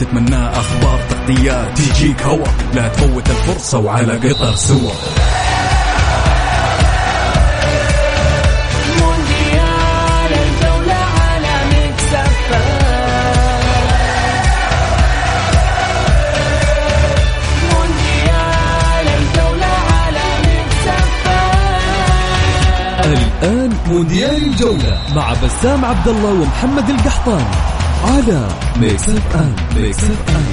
تتمناه أخبار تغطيات تجيك هوا. لا تفوت الفرصة وعلى قطر سوا. الآن مونديال الجولة مع بسام عبد الله ومحمد القحطاني. على Mix FM Mix FM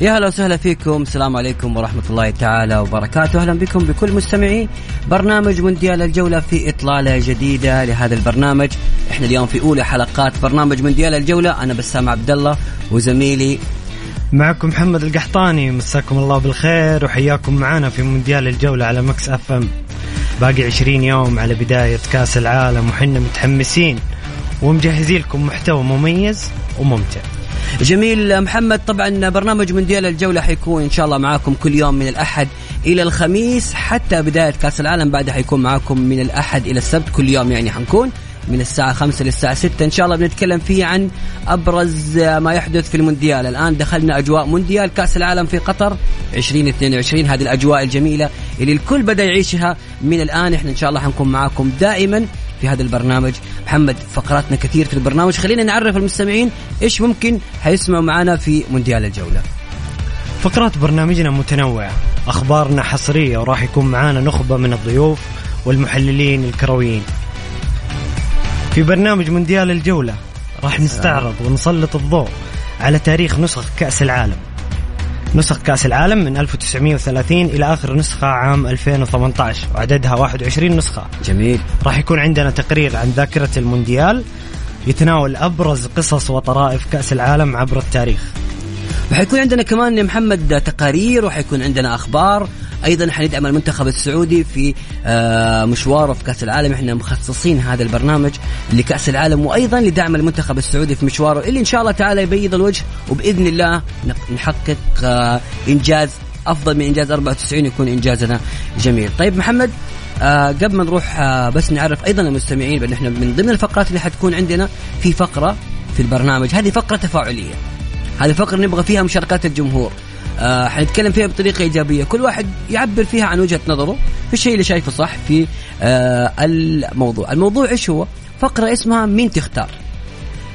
يا هلا وسهلا فيكم. السلام عليكم ورحمة الله تعالى وبركاته. أهلا بكم بكل مستمعي برنامج مونديال الجولة في إطلالة جديدة لهذا البرنامج. إحنا اليوم في أولى حلقات برنامج مونديال الجولة. أنا بسام عبد الله وزميلي معكم محمد القحطاني. مساكم الله بالخير وحياكم معنا في مونديال الجولة على Mix FM. باقي 20 يوم على بداية كأس العالم وحنا متحمسين ومجهزين لكم محتوى مميز وممتع. جميل محمد طبعا برنامج مونديال الجولة حيكون إن شاء الله معاكم كل يوم من الأحد إلى الخميس حتى بداية كأس العالم. بعدها حيكون معاكم من الأحد إلى السبت كل يوم يعني حنكون من الساعة خمسة للساعة ستة. إن شاء الله بنتكلم فيه عن أبرز ما يحدث في المونديال. الآن دخلنا أجواء مونديال كأس العالم في قطر 2022 هذه الأجواء الجميلة اللي الكل بدأ يعيشها من الآن. إحنا إن شاء الله حنكون معاكم دائما في هذا البرنامج. محمد فقراتنا كثير في البرنامج. خلينا نعرف المستمعين إيش ممكن حيسمعوا معنا في مونديال الجولة. فقرات برنامجنا متنوعة. أخبارنا حصرية وراح يكون معانا نخبة من الضيوف والمحللين الكرويين. في برنامج مونديال الجولة راح نستعرض ونسلط الضوء على تاريخ نسخ كأس العالم. نسخ كأس العالم من 1930 إلى آخر نسخة عام 2018 وعددها 21 نسخة. جميل. راح يكون عندنا تقرير عن ذاكرة المونديال يتناول أبرز قصص وطرائف كأس العالم عبر التاريخ. وحيكون عندنا كمان يا محمد تقارير وحيكون عندنا أخبار. أيضا حندعم المنتخب السعودي في آه، مشواره في كأس العالم. إحنا مخصصين هذا البرنامج لكأس العالم وأيضا لدعم المنتخب السعودي في مشواره. اللي إن شاء الله تعالى يبيض الوجه وبإذن الله نحقق آه، إنجاز أفضل من إنجاز 94 يكون إنجازنا جميل. طيب محمد آه قبل ما نروح آه بس نعرف أيضا المستمعين بأن إحنا من ضمن الفقرات اللي حتكون عندنا في فقرة في البرنامج. هذه فقرة تفاعلية. هذه فقرة نبغى فيها مشاركات الجمهور. آه حنتكلم فيها بطريقة إيجابية. كل واحد يعبر فيها عن وجهة نظره في الشيء اللي شايفه صح في آه الموضوع. الموضوع إيش هو؟ فقرة اسمها مين تختار.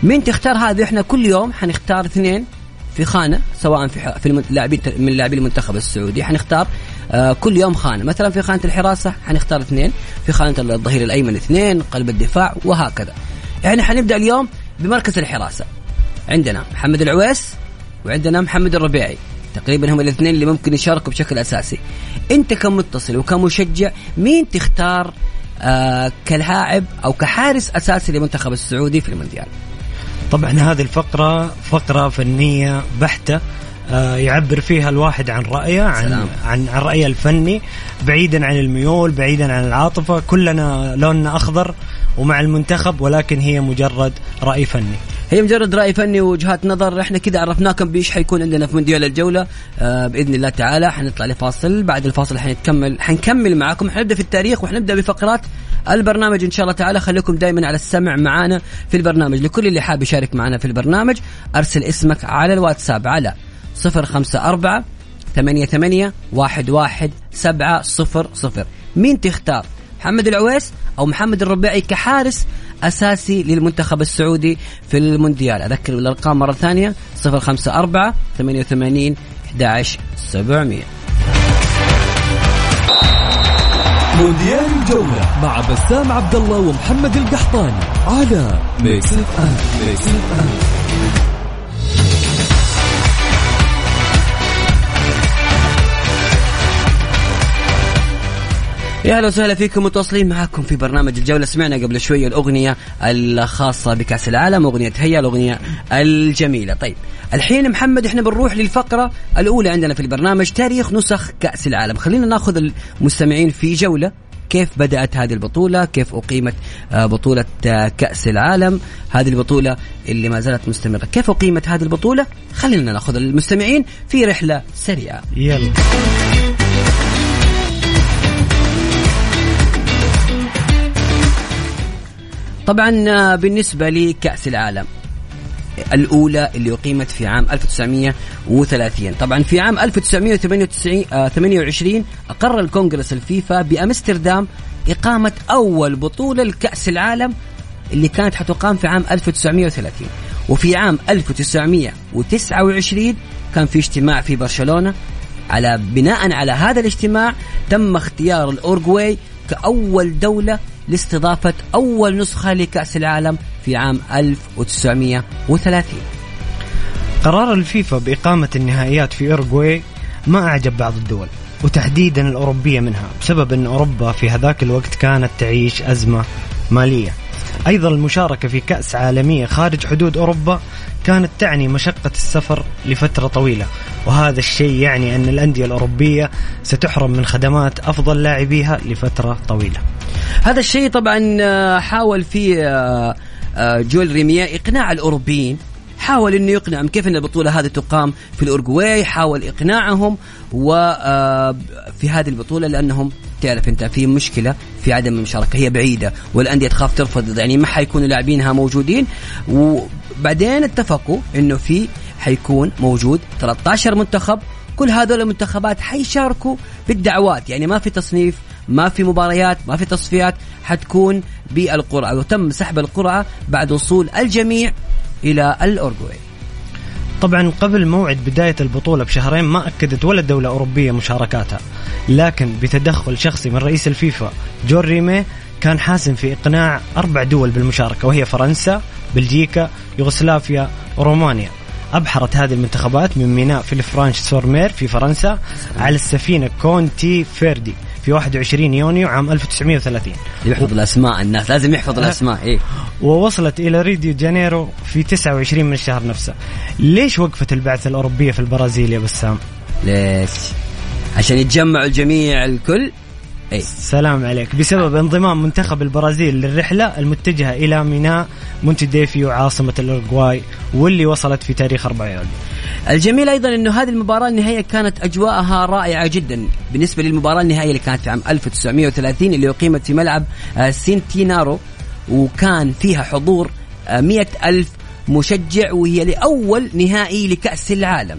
مين تختار هذه؟ إحنا كل يوم حنختار اثنين في خانة سواء في في الم- لاعبين من لاعبي المنتخب السعودي. حنختار آه كل يوم خانة. مثلا في خانة الحراسة حنختار اثنين في خانة الظهير الأيمن اثنين قلب الدفاع وهكذا. يعني حنبدأ اليوم بمركز الحراسة. عندنا محمد العويس وعندنا محمد الربيعي. تقريبا هم الاثنين اللي ممكن يشاركوا بشكل أساسي. أنت كمتصل وكمشجع مين تختار آه كلاعب أو كحارس أساسي للمنتخب السعودي في المونديال؟ طبعا هذه الفقرة فقرة فنية بحتة آه، يعبر فيها الواحد عن رأيه عن سلام. عن عن رأيه الفني بعيدا عن الميول بعيدا عن العاطفة كلنا لوننا أخضر ومع المنتخب ولكن هي مجرد رأي فني. هي مجرد رأي فني ووجهات نظر. إحنا كذا عرفناكم بإيش حيكون عندنا في مونديال الجولة. آه بإذن الله تعالى حنطلع لفاصل. بعد الفاصل حنكمل حنكمل معاكم. حنبدأ في التاريخ وحنبدأ بفقرات البرنامج. إن شاء الله تعالى خليكم دائما على السمع معانا في البرنامج. لكل اللي حاب يشارك معنا في البرنامج أرسل اسمك على الواتساب على 054 ثمانية ثمانية واحد واحد سبعة صفر صفر. مين تختار؟ محمد العويس أو محمد الربيعي كحارس أساسي للمنتخب السعودي في المونديال. ثانية صفر خمسة أربعة ثمانية وثمانين أحد سبعمية. مونديال الجولة مع بسام عبد الله ومحمد القحطاني على Mix FM Mix FM يا أهلا وسهلا فيكم متواصلين معاكم في برنامج الجولة. سمعنا قبل شوية الأغنية الخاصة بكأس العالم أغنية هيا الأغنية الجميلة. طيب الحين محمد إحنا بنروح للفقرة الأولى عندنا في البرنامج تاريخ نسخ كأس العالم. خلينا ناخذ المستمعين في جولة. كيف بدأت هذه البطولة؟ كيف أقيمت آه، بطولة آه، كأس العالم؟ هذه البطولة اللي ما زالت مستمرة. كيف أقيمت هذه البطولة؟ خلينا ناخذ المستمعين في رحلة سريعة. يلا. طبعا آه، بالنسبة لكأس العالم الأولى اللي أقيمت في عام 1930 طبعا في عام 1928 أقر الكونغرس الفيفا بأمستردام إقامة أول بطولة لكأس العالم اللي كانت حتقام في عام 1930 وفي عام 1929 كان في اجتماع في برشلونة على بناء على هذا الاجتماع تم اختيار الأورجواي كأول دولة لاستضافة أول نسخة لكأس العالم في عام 1930 قرار الفيفا بإقامة النهائيات في أورجواي ما أعجب بعض الدول وتحديدا الأوروبية منها بسبب أن أوروبا في هذاك الوقت كانت تعيش أزمة مالية. أيضا المشاركة في كأس عالمية خارج حدود أوروبا كانت تعني مشقة السفر لفترة طويلة وهذا الشيء يعني أن الأندية الأوروبية ستحرم من خدمات أفضل لاعبيها لفترة طويلة. هذا الشيء طبعا آه، حاول فيه آه، آه، جول ريميا إقناع الأوروبيين. حاول إنه يقنعهم كيف إن البطولة هذه تقام في الاورجواي حاول إقناعهم وفي هذه البطولة لأنهم تعرف أنت في مشكلة في عدم المشاركة هي بعيدة والأندية تخاف ترفض يعني ما حيكونوا لاعبينها موجودين. وبعدين اتفقوا إنه في حيكون موجود 13 منتخب كل هذول المنتخبات حيشاركوا بالدعوات يعني ما في تصنيف ما في مباريات ما في تصفيات حتكون بالقرعة وتم سحب القرعة بعد وصول الجميع إلى الأورجواي. طبعا قبل موعد بداية البطولة بشهرين ما أكدت ولا دولة أوروبية مشاركاتها لكن بتدخل شخصي من رئيس الفيفا جول ريمي كان حاسم في إقناع أربع دول بالمشاركة وهي فرنسا بلجيكا يوغوسلافيا ورومانيا. أبحرت هذه المنتخبات من ميناء فيلفرانش سورمير في فرنسا على السفينة كونتي فيردي. في 21 يونيو عام 1930 يحفظ الأسماء الناس لازم يحفظ الأسماء إيه. ووصلت إلى ريو دي جانيرو في 29 من الشهر نفسه. ليش وقفت البعثة الأوروبية في البرازيل يا بسام؟ ليش؟ عشان يتجمعوا الجميع الكل؟ اي سلام عليك. بسبب انضمام منتخب البرازيل للرحلة المتجهة إلى ميناء مونتيديفيو عاصمة الأورجواي واللي وصلت في تاريخ 4 يوليو الجميل أيضا إنه هذه المباراة النهائية كانت أجواءها رائعة جدا. بالنسبة للمباراة النهائية اللي كانت في عام 1930 اللي أقيمت في ملعب آه، سينتيناريو وكان فيها حضور آه، مئة ألف مشجع وهي لأول نهائي لكأس العالم.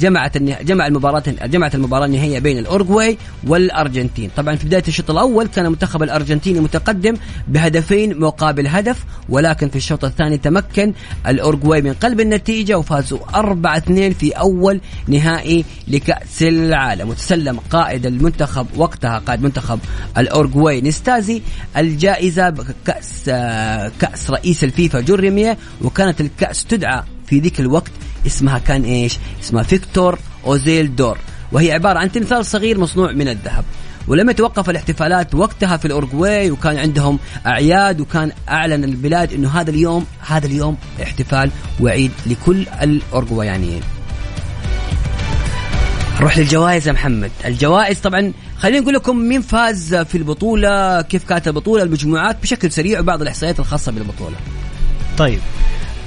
جمعت. جمع المباراة جمعت المباراة النهائية بين الأورجواي والأرجنتين طبعا في بداية الشوط الأول كان المنتخب الأرجنتيني متقدم بهدفين مقابل هدف ولكن في الشوط الثاني تمكن الأورجواي من قلب النتيجة وفازوا 4-2 في أول نهائي لكأس العالم وتسلم قائد المنتخب وقتها قائد منتخب الأورجواي ناسازي الجائزة كأس كأس رئيس الفيفا جول ريميه وكانت الكأس تدعى في ذيك الوقت اسمها كان إيش؟ اسمها Victoire aux Ailes d'Or وهي عبارة عن تمثال صغير مصنوع من الذهب ولما توقف الاحتفالات وقتها في الاورجواي وكان عندهم أعياد وكان أعلن البلاد إنه هذا اليوم هذا اليوم احتفال وعيد لكل الاورجوايانيين. نروح للجوائز يا محمد، الجوائز طبعا خلينا نقول لكم مين فاز في البطولة، كيف كانت البطولة، المجموعات بشكل سريع وبعض الإحصائيات الخاصة بالبطولة. طيب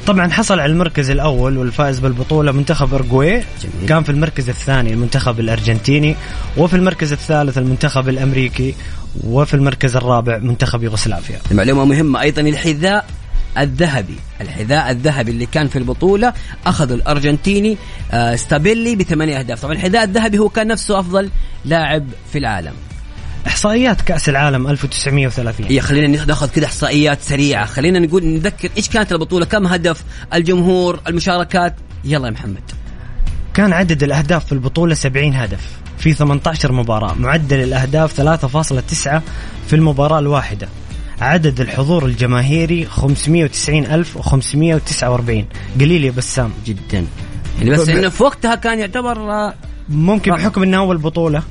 طبعا حصل على المركز الأول والفائز بالبطولة منتخب أورجواي. كان في المركز الثاني المنتخب الأرجنتيني وفي المركز الثالث المنتخب الأمريكي وفي المركز الرابع منتخب يوغوسلافيا. معلومة مهمة أيضا الحذاء الذهبي. الحذاء الذهبي اللي كان في البطولة أخذ الأرجنتيني آه، ستابيلي بثمانية أهداف. طبعا الحذاء الذهبي هو كان نفسه أفضل لاعب في العالم. إحصائيات كأس العالم 1930 هي خلينا ناخذ كده إحصائيات سريعة. خلينا نقول نذكر إيش كانت البطولة كم هدف الجمهور المشاركات. يلا يا محمد. كان عدد الأهداف في البطولة 70 هدف في 18 مباراة. معدل الأهداف 3.9 في المباراة الواحدة. عدد الحضور الجماهيري 590549 قليل يا بسام. جدا. يعني بس ب- إنه في وقتها كان يعتبر آه، ممكن رقم. بحكم إنها أول بطولة.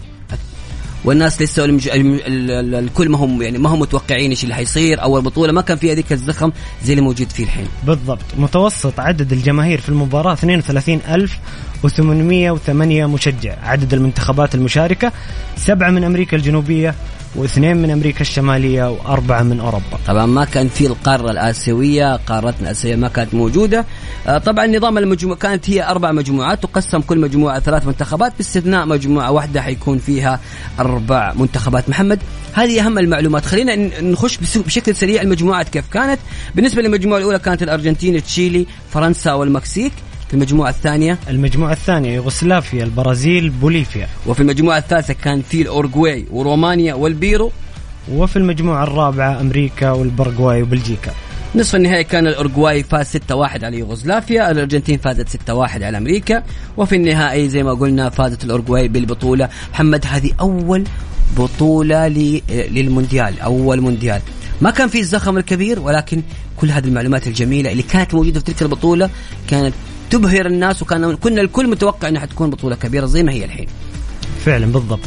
والناس لسه المج... الكل ما هم يعني ما هم متوقعين إيش اللي حيصير أو البطولة. ما كان فيها ذيك الزخم زي اللي موجود فيه الحين. بالضبط. متوسط عدد الجماهير في المباراة 32000 و808 مشجع عدد المنتخبات المشاركة سبعة من أمريكا الجنوبية واثنين من أمريكا الشمالية وأربعة من أوروبا. طبعا ما كان في القارة الآسيوية، قارتنا الاسيويه ما كانت موجودة. آه، طبعا نظام المجموعه كانت هي أربع مجموعات تقسم كل مجموعة ثلاث منتخبات باستثناء مجموعة واحدة حيكون فيها أربع منتخبات. محمد هذه أهم المعلومات، خلينا نخش بشكل سريع المجموعات كيف كانت. بالنسبة للمجموعة الأولى كانت الأرجنتين، تشيلي، فرنسا والمكسيك. في المجموعة الثانية؟ المجموعة الثانية يوغوسلافيا البرازيل بوليفيا. وفي المجموعة الثالثة كان في الاورجواي ورومانيا والبيرو. وفي المجموعة الرابعة أمريكا والبارغواي وبلجيكا. نصف النهائي كان الاورجواي فاز 6-1 على يوغوسلافيا، الأرجنتين فازت 6-1 على أمريكا، وفي النهائي زي ما قلنا فازت الاورجواي بالبطولة، محمد هذه أول بطولة للمونديال، أول مونديال. ما كان في الزخم الكبير ولكن كل هذه المعلومات الجميلة اللي كانت موجودة في تلك البطولة كانت تبهر الناس وكان كنا الكل متوقع إنها حتكون بطولة كبيرة زي ما هي الحين. فعلا بالضبط.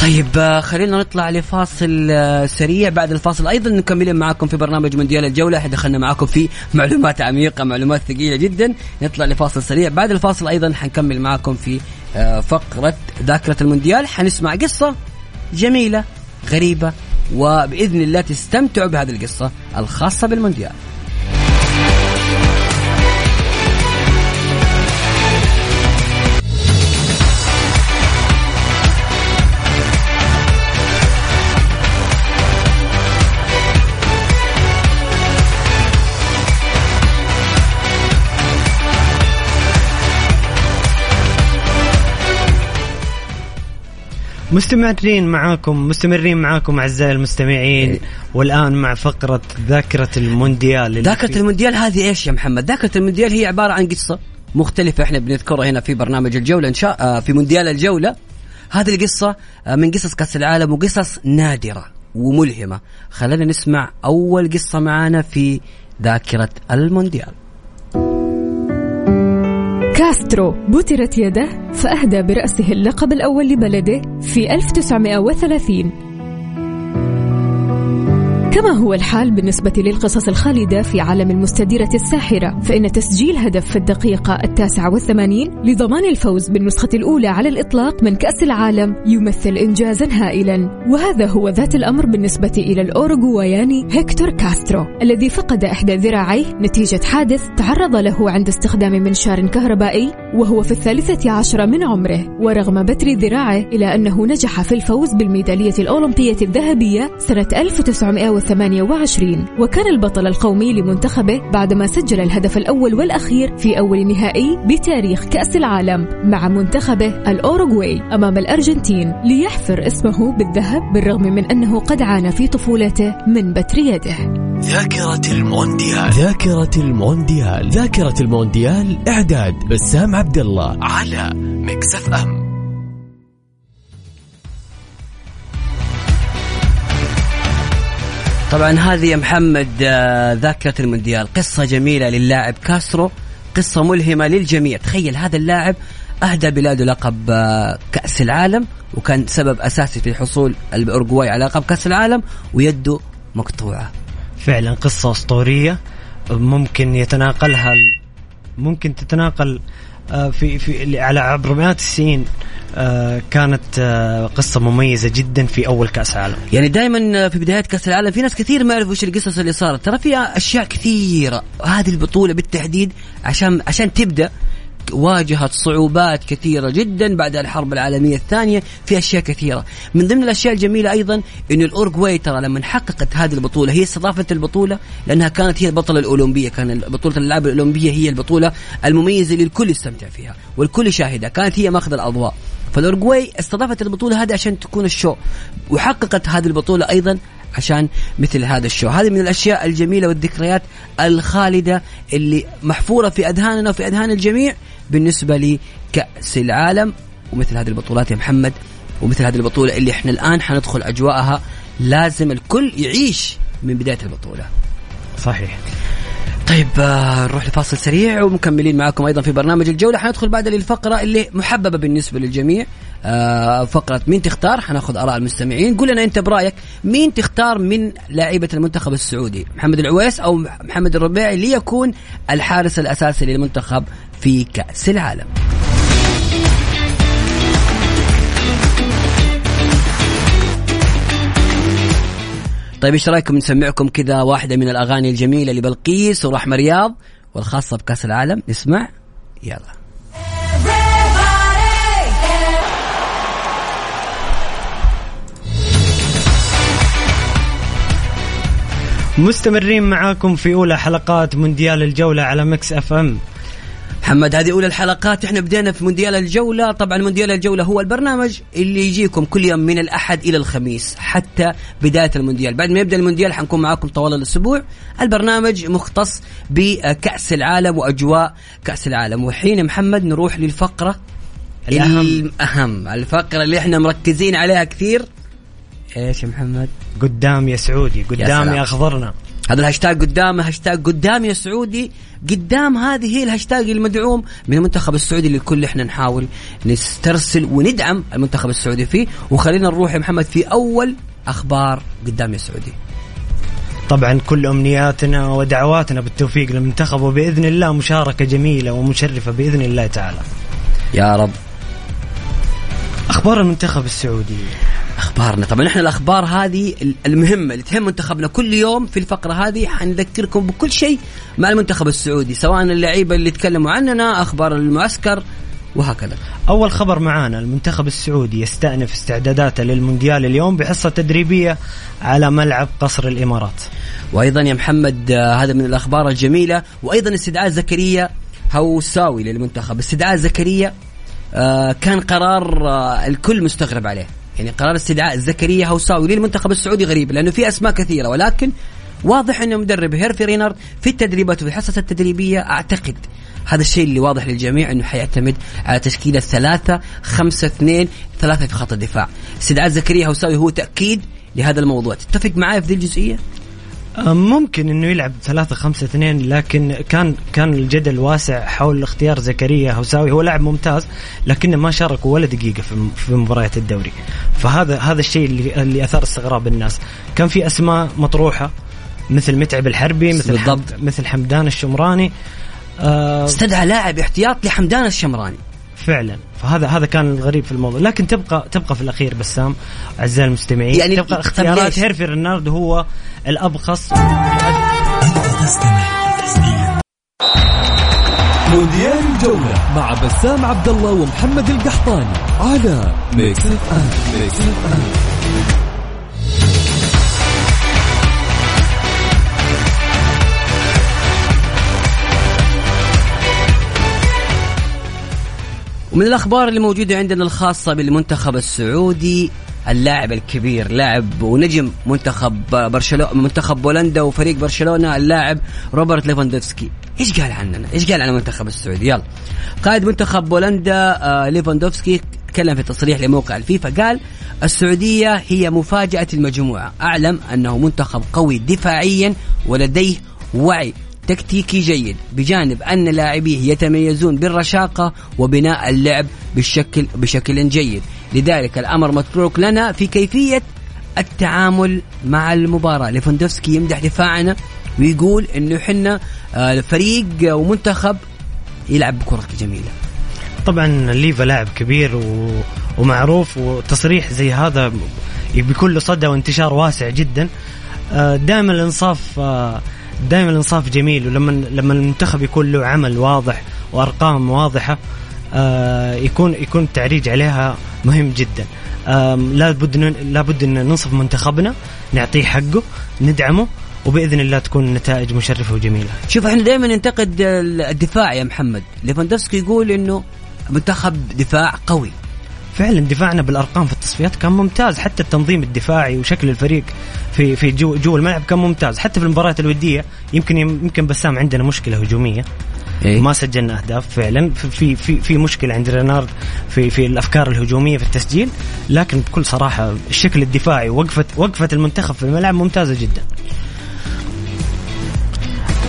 طيب آه، خلينا نطلع لفاصل آه، سريع. بعد الفاصل أيضا نكمل معاكم في برنامج مونديال الجولة. إحنا دخلنا معاكم في معلومات عميقة معلومات ثقيلة جدا. نطلع لفاصل سريع. بعد الفاصل أيضا حنكمل معاكم في آه، فقرة ذاكرة المونديال. حنسمع قصة جميلة غريبة وبإذن الله تستمتعوا بهذه القصة الخاصة بالمونديال. مستمرين معاكم مستمرين معاكم أعزائي المستمعين والآن مع فقرة ذاكرة المونديال في- المونديال هذه إيش يا محمد؟ ذاكرة المونديال هي عبارة عن قصة مختلفة إحنا بنذكرها هنا في برنامج الجولة إن شاء آه، في مونديال الجولة. هذه القصة آه، من قصص كأس العالم وقصص نادرة وملهمة. خلينا نسمع أول قصة معانا في ذاكرة المونديال. كاسترو بترت يده فأهدى برأسه اللقب الأول لبلده في 1930 كما هو الحال بالنسبة للقصص الخالدة في عالم المستديرة الساحرة فإن تسجيل هدف في الدقيقة التاسعة والثمانين لضمان الفوز بالنسخة الأولى على الإطلاق من كأس العالم يمثل إنجازا هائلا. وهذا هو ذات الأمر بالنسبة إلى الأوروغواياني هيكتور كاسترو الذي فقد إحدى ذراعيه نتيجة حادث تعرض له عند استخدام منشار كهربائي وهو في الثالثة عشرة من عمره. ورغم بتر ذراعه إلا أنه نجح في الفوز بالميدالية الأولمبية الذهبية سنة 1928 وكان البطل القومي لمنتخبه بعدما سجل الهدف الأول والأخير في أول نهائي بتاريخ كأس العالم مع منتخبه الأوروغواي أمام الأرجنتين ليحفر اسمه بالذهب بالرغم من أنه قد عانى في طفولته من بتر يده. ذاكرة المونديال. ذاكرة المونديال. ذاكرة المونديال إعداد بسام عبد الله على Mix FM. طبعا هذه يا محمد آه، ذاكرة المونديال. قصة جميلة للاعب كاسترو قصة ملهمة للجميع. تخيل هذا اللاعب أهدى بلاده لقب آه، كأس العالم وكان سبب أساسي في حصول الأورجواي على لقب كأس العالم ويده مقطوعة. فعلا قصة أسطورية ممكن يتناقلها ممكن تتناقل في في على عبر مئات السنين آه، كانت آه، قصة مميزة جدا في أول كأس عالم يعني دائما في بدايات كأس العالم في ناس كثير ما يعرفوا إيش القصص اللي صارت. ترى فيها أشياء كثيرة. هذه البطولة بالتحديد عشان عشان تبدأ واجهت صعوبات كثيرة جدا بعد الحرب العالمية الثانية في أشياء كثيرة. من ضمن الأشياء الجميلة أيضا أن الأورجواي ترى لما حققت هذه البطولة هي استضافت البطولة لأنها كانت هي البطلة الأولمبية كان بطولة الألعاب الأولمبية هي البطولة المميزة اللي الكل يستمتع فيها والكل يشاهدها كانت هي ماخذ الأضواء. فالأورجواي استضافت البطولة هذه عشان تكون ال show. وحققت هذه البطولة أيضا عشان مثل هذا ال show. هذه من الأشياء الجميلة والذكريات الخالدة اللي محفورة في أذهاننا وفي أذهان الجميع بالنسبة لكأس العالم ومثل هذه البطولات يا محمد ومثل هذه البطولة اللي إحنا الآن حندخل أجواءها. لازم الكل يعيش من بداية البطولة. صحيح. طيب آه، نروح لفاصل سريع ومكملين معكم أيضا في برنامج الجولة. حندخل بعد للفقرة اللي محببة بالنسبة للجميع. فقرة مين تختار؟ حناخذ آراء المستمعين. قول لنا أنت برأيك مين تختار من لاعيبة المنتخب السعودي؟ محمد العويس أو محمد الربيعي ليكون الحارس الأساسي للمنتخب في كأس العالم. طيب إيش رأيكم؟ نسمعكم كذا واحدة من الأغاني الجميلة لبلقيس ورحمة رياض والخاصة بكأس العالم. نسمع؟ يلا. مستمرين معاكم في أولى حلقات مونديال الجولة على Mix F M. محمد هذه أولى الحلقات. إحنا بدينا في مونديال الجولة. طبعا مونديال الجولة هو البرنامج اللي يجيكم كل يوم من الأحد إلى الخميس حتى بداية المونديال. بعد ما يبدأ المونديال حنكون معاكم طوال الأسبوع. البرنامج مختص بكأس العالم وأجواء كأس العالم. وحين محمد نروح للفقرة الأهم. الأهم. الفقرة اللي إحنا مركزين عليها كثير. إيش يا محمد؟ قدام يا سعودي قدام سلام. يا أخضرنا. هذا الهاشتاج قدام هاشتاج قدام يا سعودي قدام هذه هي الهاشتاج المدعوم من المنتخب السعودي اللي الكل إحنا نحاول نسترسل وندعم المنتخب السعودي فيه وخلينا نروح يا محمد في أول أخبار قدام يا سعودي. طبعا كل أمنياتنا ودعواتنا بالتوفيق للمنتخب وبإذن الله مشاركة جميلة ومشرفة بإذن الله تعالى. يا رب. أخبار المنتخب السعودي. أخبارنا. طبعا إحنا الأخبار هذه المهمة اللي تهم منتخبنا كل يوم في الفقرة هذه. حنذكركم بكل شيء مع المنتخب السعودي سواء اللعيبة اللي تكلموا عننا أخبار المعسكر وهكذا. أول خبر معانا المنتخب السعودي يستأنف استعداداته للمونديال اليوم بحصة تدريبية على ملعب قصر الإمارات. وأيضا يا محمد آه، هذا من الأخبار الجميلة. وأيضا استدعاء زكريا هوساوي للمنتخب. استدعاء زكريا آه، كان قرار آه، الكل مستغرب عليه. يعني قرار استدعاء زكريا هوساوي للمنتخب السعودي غريب لأنه في أسماء كثيرة ولكن واضح أنه مدرب هيرفي رينارد في التدريبات وفي الحصص التدريبية أعتقد هذا الشيء اللي واضح للجميع أنه حيعتمد على تشكيلة ثلاثة خمسة اثنين ثلاثة في خط الدفاع استدعاء زكريا هوساوي هو تأكيد لهذا الموضوع تتفق معي في ذي الجزئية؟ ممكن إنه يلعب 3 5 2 لكن كان كان الجدل واسع حول اختيار زكريا هوساوي هو لاعب ممتاز لكنه ما شارك ولا دقيقة في مباريات الدوري. فهذا هذا الشيء اللي اللي أثار استغراب الناس. كان في أسماء مطروحة مثل متعب الحربي مثل بالضبط. حمد مثل حمدان الشمراني. آه استدعى لاعب احتياط لحمدان الشمراني. فعلا. فهذا هذا كان الغريب في الموضوع. لكن تبقى تبقى في الأخير بسام أعزائي المستمعين. يعني تبقى اختيارات؟ هيرفي رينارد هو الأبخص. مونديال الجولة مع بسام عبد الله ومحمد القحطاني على Mix FM Mix FM ومن الأخبار اللي موجودة عندنا الخاصة بالمنتخب السعودي اللاعب الكبير لاعب ونجم منتخب برشلونه منتخب بولندا وفريق برشلونة اللاعب روبرت ليفاندوفسكي. إيش قال عننا؟ إيش قال عن المنتخب السعودي؟ يلا. قائد منتخب بولندا آه ليفاندوفسكي تكلم في تصريح لموقع الفيفا قال السعودية هي مفاجأة المجموعة. أعلم أنه منتخب قوي دفاعيا ولديه وعي تكتيكي جيد بجانب أن لاعبيه يتميزون بالرشاقة وبناء اللعب بالشكل بشكل جيد. لذلك الأمر متروك لنا في كيفية التعامل مع المباراة. ليفاندوفسكي يمدح دفاعنا ويقول إنه إحنا آه، فريق ومنتخب يلعب بكرة جميلة. طبعا ليفا لاعب كبير و... ومعروف وتصريح زي هذا له صدى وانتشار واسع جدا. دائما الإنصاف دائما الانصاف جميل ولما لما المنتخب يكون له عمل واضح وأرقام واضحة آه، يكون يكون التعريج عليها مهم جدا. آم، لابد لابد أن ننصف منتخبنا نعطيه حقه ندعمه وبإذن الله تكون النتائج مشرفة وجميلة. شوف إحنا دائما ننتقد الدفاع يا محمد. ليفاندوفسكي يقول إنه منتخب دفاع قوي. فعلا دفاعنا بالأرقام في التصفيات كان ممتاز. حتى التنظيم الدفاعي وشكل الفريق في في جو, جو الملعب كان ممتاز. حتى في المباريات الودية يمكن يمكن بسام عندنا مشكلة هجومية. إيه؟ ما سجلنا أهداف فعلا. في في في, مشكلة عند رينارد في في الأفكار الهجومية في التسجيل. لكن بكل صراحة الشكل الدفاعي وقفة وقفة المنتخب في الملعب ممتازة جدا.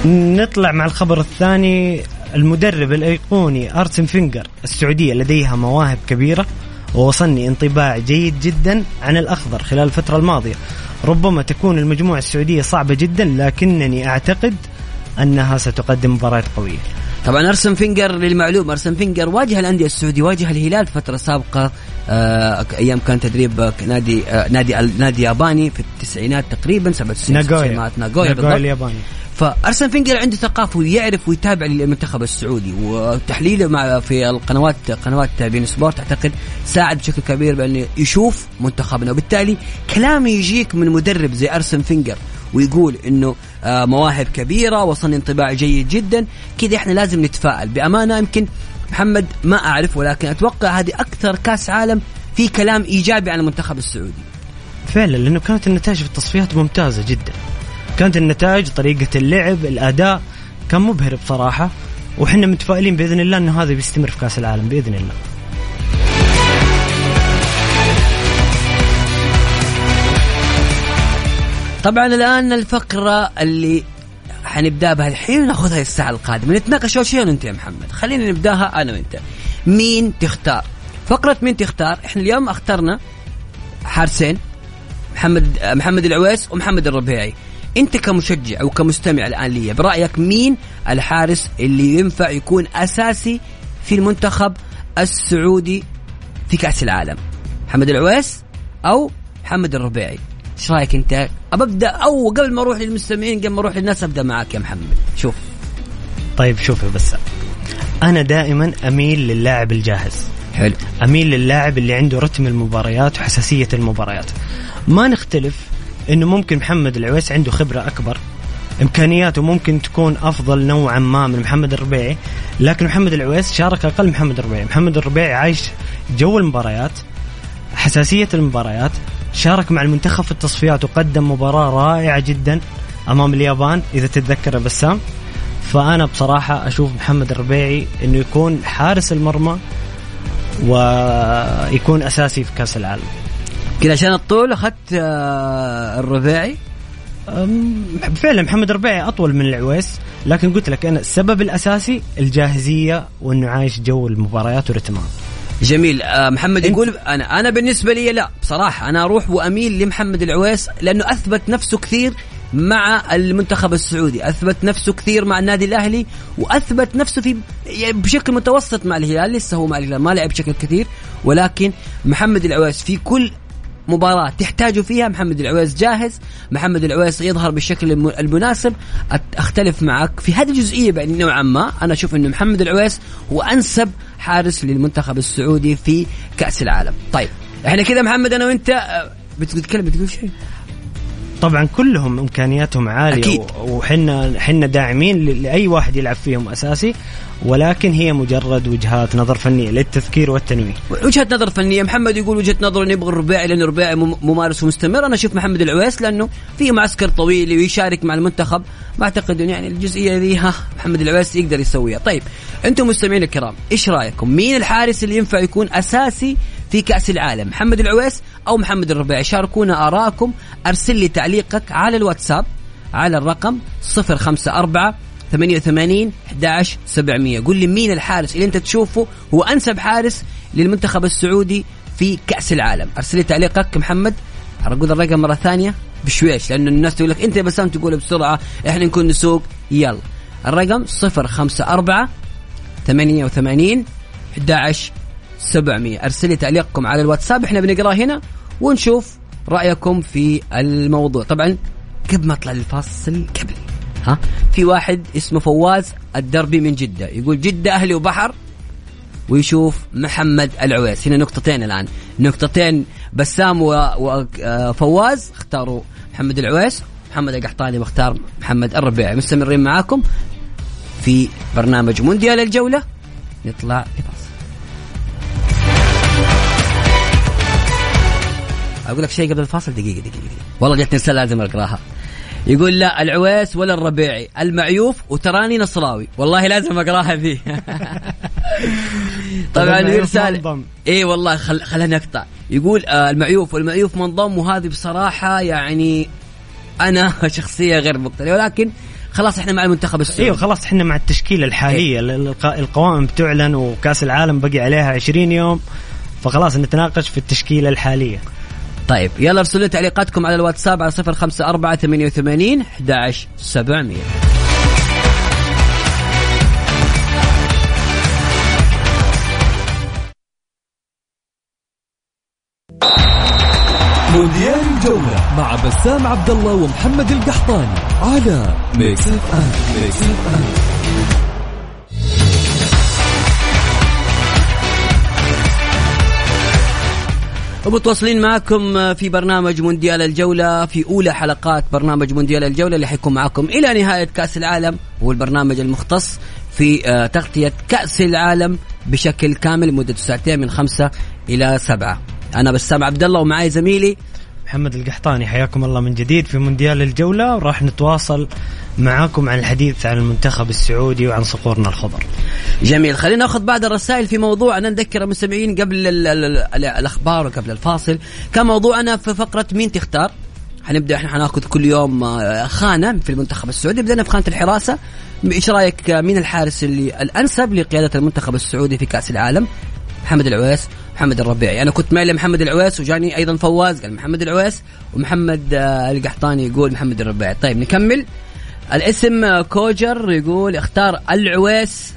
نطلع مع الخبر الثاني. المدرب الأيقوني أرسن فينجر السعودية لديها مواهب كبيرة. ووصلني انطباع جيد جدا عن الأخضر خلال الفترة الماضية. ربما تكون المجموعة السعودية صعبة جدا لكنني أعتقد أنها ستقدم مباراة قوية. طبعا أرسن فينجر للمعلومه أرسن فينجر واجه الأندية السعودية واجه الهلال في فترة سابقة آه أيام كان تدريب نادي آه نادي نادي ياباني في التسعينات تقريبا 97 ناغويا. ناغويا الياباني. فارسن فينجر عنده ثقافة ويعرف ويتابع المنتخب السعودي وتحليله مع في القنوات قنوات beIN Sport أعتقد ساعد بشكل كبير بانه يشوف منتخبنا وبالتالي كلام يجيك من مدرب زي أرسن فينجر ويقول إنه آه، مواهب كبيرة وصلني انطباع جيد جدا. كذا إحنا لازم نتفائل. بأمانة يمكن محمد ما اعرف ولكن أتوقع هذه أكثر كأس عالم في كلام إيجابي عن المنتخب السعودي. فعلا لأنه كانت النتائج في التصفيات ممتازة جدا. كانت النتائج طريقة اللعب الأداء كان مبهر بصراحة وحنا متفائلين بإذن الله أنه هذا بيستمر في كأس العالم بإذن الله. طبعا الآن الفقرة اللي حنبدأ بها الحين وناخذها الساعة القادمة. نتناقش أول شيء أنا وأنت يا محمد. خلينا نبدأها أنا وأنت. مين تختار؟ فقرة مين تختار؟ إحنا اليوم اخترنا حارسين محمد محمد العويس ومحمد الربيعي. انت كمشجع أو كمستمع الان لي برأيك مين الحارس اللي ينفع يكون أساسي في المنتخب السعودي في كأس العالم؟ محمد العويس أو محمد الربيعي؟ إيش رأيك أنت؟ أبدأ أو قبل ما أروح للمستمعين قبل ما أروح للناس أبدأ معك يا محمد. شوف. طيب شوف يا بسام. أنا دائما أميل للاعب الجاهز. حلو. أميل للاعب اللي عنده رتم المباريات وحساسية المباريات. ما نختلف إنه ممكن محمد العويس عنده خبرة أكبر إمكانياته ممكن تكون أفضل نوعا ما من محمد الربيعي لكن محمد العويس شارك أقل محمد الربيعي. محمد الربيعي عايش جو المباريات حساسية المباريات شارك مع المنتخب في التصفيات وقدم مباراة رائعة جدا أمام اليابان إذا تتذكر بسام. فأنا بصراحة أشوف محمد الربيعي إنه يكون حارس المرمى ويكون أساسي في كأس العالم. كذا عشان الطول أخذت آه، الربيعي أم، فعلا محمد الربيعي أطول من العويس لكن قلت لك أنا السبب الأساسي الجاهزية وانه عايش جو المباريات ورتمها. جميل. آه محمد يقول أنا أنا بالنسبة لي لا بصراحة أنا أروح وأميل لمحمد العويس لأنه أثبت نفسه كثير مع المنتخب السعودي أثبت نفسه كثير مع النادي الأهلي وأثبت نفسه في يعني بشكل متوسط مع الهلال لسه هو مع الهلال ما لعب بشكل كثير ولكن محمد العويس في كل مباراة تحتاجه فيها محمد العويس جاهز محمد العويس يظهر بالشكل الم- المناسب. أختلف معك في هذه الجزئية يعني نوعا ما. أنا أشوف أن محمد العويس هو أنسب حارس للمنتخب السعودي في كأس العالم. طيب إحنا كذا محمد أنا وأنت بتتكلم بتقول شيء؟ طبعا كلهم إمكانياتهم عالية أكيد. وحنا حنا داعمين لأي واحد يلعب فيهم أساسي. ولكن هي مجرد وجهات نظر فنية للتذكير والتنويه وجهة نظر فنية. محمد يقول وجهة نظر إنه يبغى الرباعي لأنه الرباعي مم- ممارس ومستمر. أنا أشوف محمد العويس لأنه في معسكر طويل ويشارك مع المنتخب. ما أعتقد يعني الجزئية ذي ها محمد العويس يقدر يسويها. طيب أنتم مستمعين الكرام إيش رأيكم؟ مين الحارس اللي ينفع يكون أساسي في كأس العالم؟ محمد العويس أو محمد الرباعي؟ شاركونا ارائكم أرسل لي تعليقك على الواتساب على الرقم 054 88 11 700 قول لي مين الحارس اللي انت تشوفه هو أنسب حارس للمنتخب السعودي في كأس العالم. أرسل لي تعليقك محمد. أقول الرقم مرة ثانية بشويش لأنه الناس تقول لك أنت يا بسام تقول بسرعة إحنا نكون نسوق يلا. الرقم 054 88 11 700 أرسل لي تعليقكم على الواتساب إحنا بنقراه هنا ونشوف رأيكم في الموضوع. طبعا قبل ما أطلع للفاصل قبل. ها؟ في واحد اسمه فواز الدربي من جدة. يقول جدة أهلي وبحر ويشوف محمد العويس. هنا نقطتين الآن. نقطتين بسام وفواز اختاروا محمد العويس. محمد القحطاني مختار محمد الربيعي. مستمرين معاكم في برنامج مونديال الجولة. نطلع لفاصل. أقول لك شيء قبل الفاصل؟ دقيقة دقيقة, دقيقة. والله جتني رسالة لازم أقراها. يقول لا العويس ولا الربيعي. المعيوف وتراني نصراوي. والله لازم أقراها ذي طبعا منضم. إي والله خل... خليني اقطع يقول آه المعيوف والمعيوف منضم وهذه بصراحة يعني أنا شخصية غير مقتنعة. ولكن خلاص إحنا مع المنتخب السعودي. أيوه خلاص إحنا مع التشكيلة الحالية. الق- القوائم بتعلن وكأس العالم بقي عليها 20 يوم. فخلاص نتناقش في التشكيلة الحالية. طيب يلا ارسلوا لي تعليقاتكم على الواتساب على صفر خمسة أربعة ثمانية وثمانين أحد سبعمية. مونديال الجولة مع بسام عبد الله ومحمد القحطاني على Mix FM Mix FM ومتواصلين معكم في برنامج مونديال الجولة في أولى حلقات برنامج مونديال الجولة اللي حيكون معكم إلى نهاية كأس العالم هو البرنامج المختص في آه، تغطية كأس العالم بشكل كامل مدة ساعتين من خمسة إلى سبعة. أنا بسام عبد الله ومعي زميلي محمد القحطاني حياكم الله من جديد في مونديال الجولة وراح نتواصل معاكم عن الحديث عن المنتخب السعودي وعن صقورنا الخضر. جميل خلينا ناخذ بعض الرسائل في موضوع أنا نذكر المستمعين قبل ال ال ال الأخبار وقبل الفاصل. كان موضوعنا في فقرة مين تختار؟ حنبدأ إحنا حناخذ كل يوم آه، خانة في المنتخب السعودي. بدأنا في خانة الحراسة. إيش رأيك آه، مين الحارس اللي الأنسب لقيادة المنتخب السعودي في كأس العالم؟ محمد العويس محمد الربيعي. أنا كنت مايل لمحمد العويس وجاني أيضا فواز قال محمد العويس ومحمد آه، القحطاني يقول محمد الربيعي. طيب نكمل. الاسم كوجر يقول اختار العويس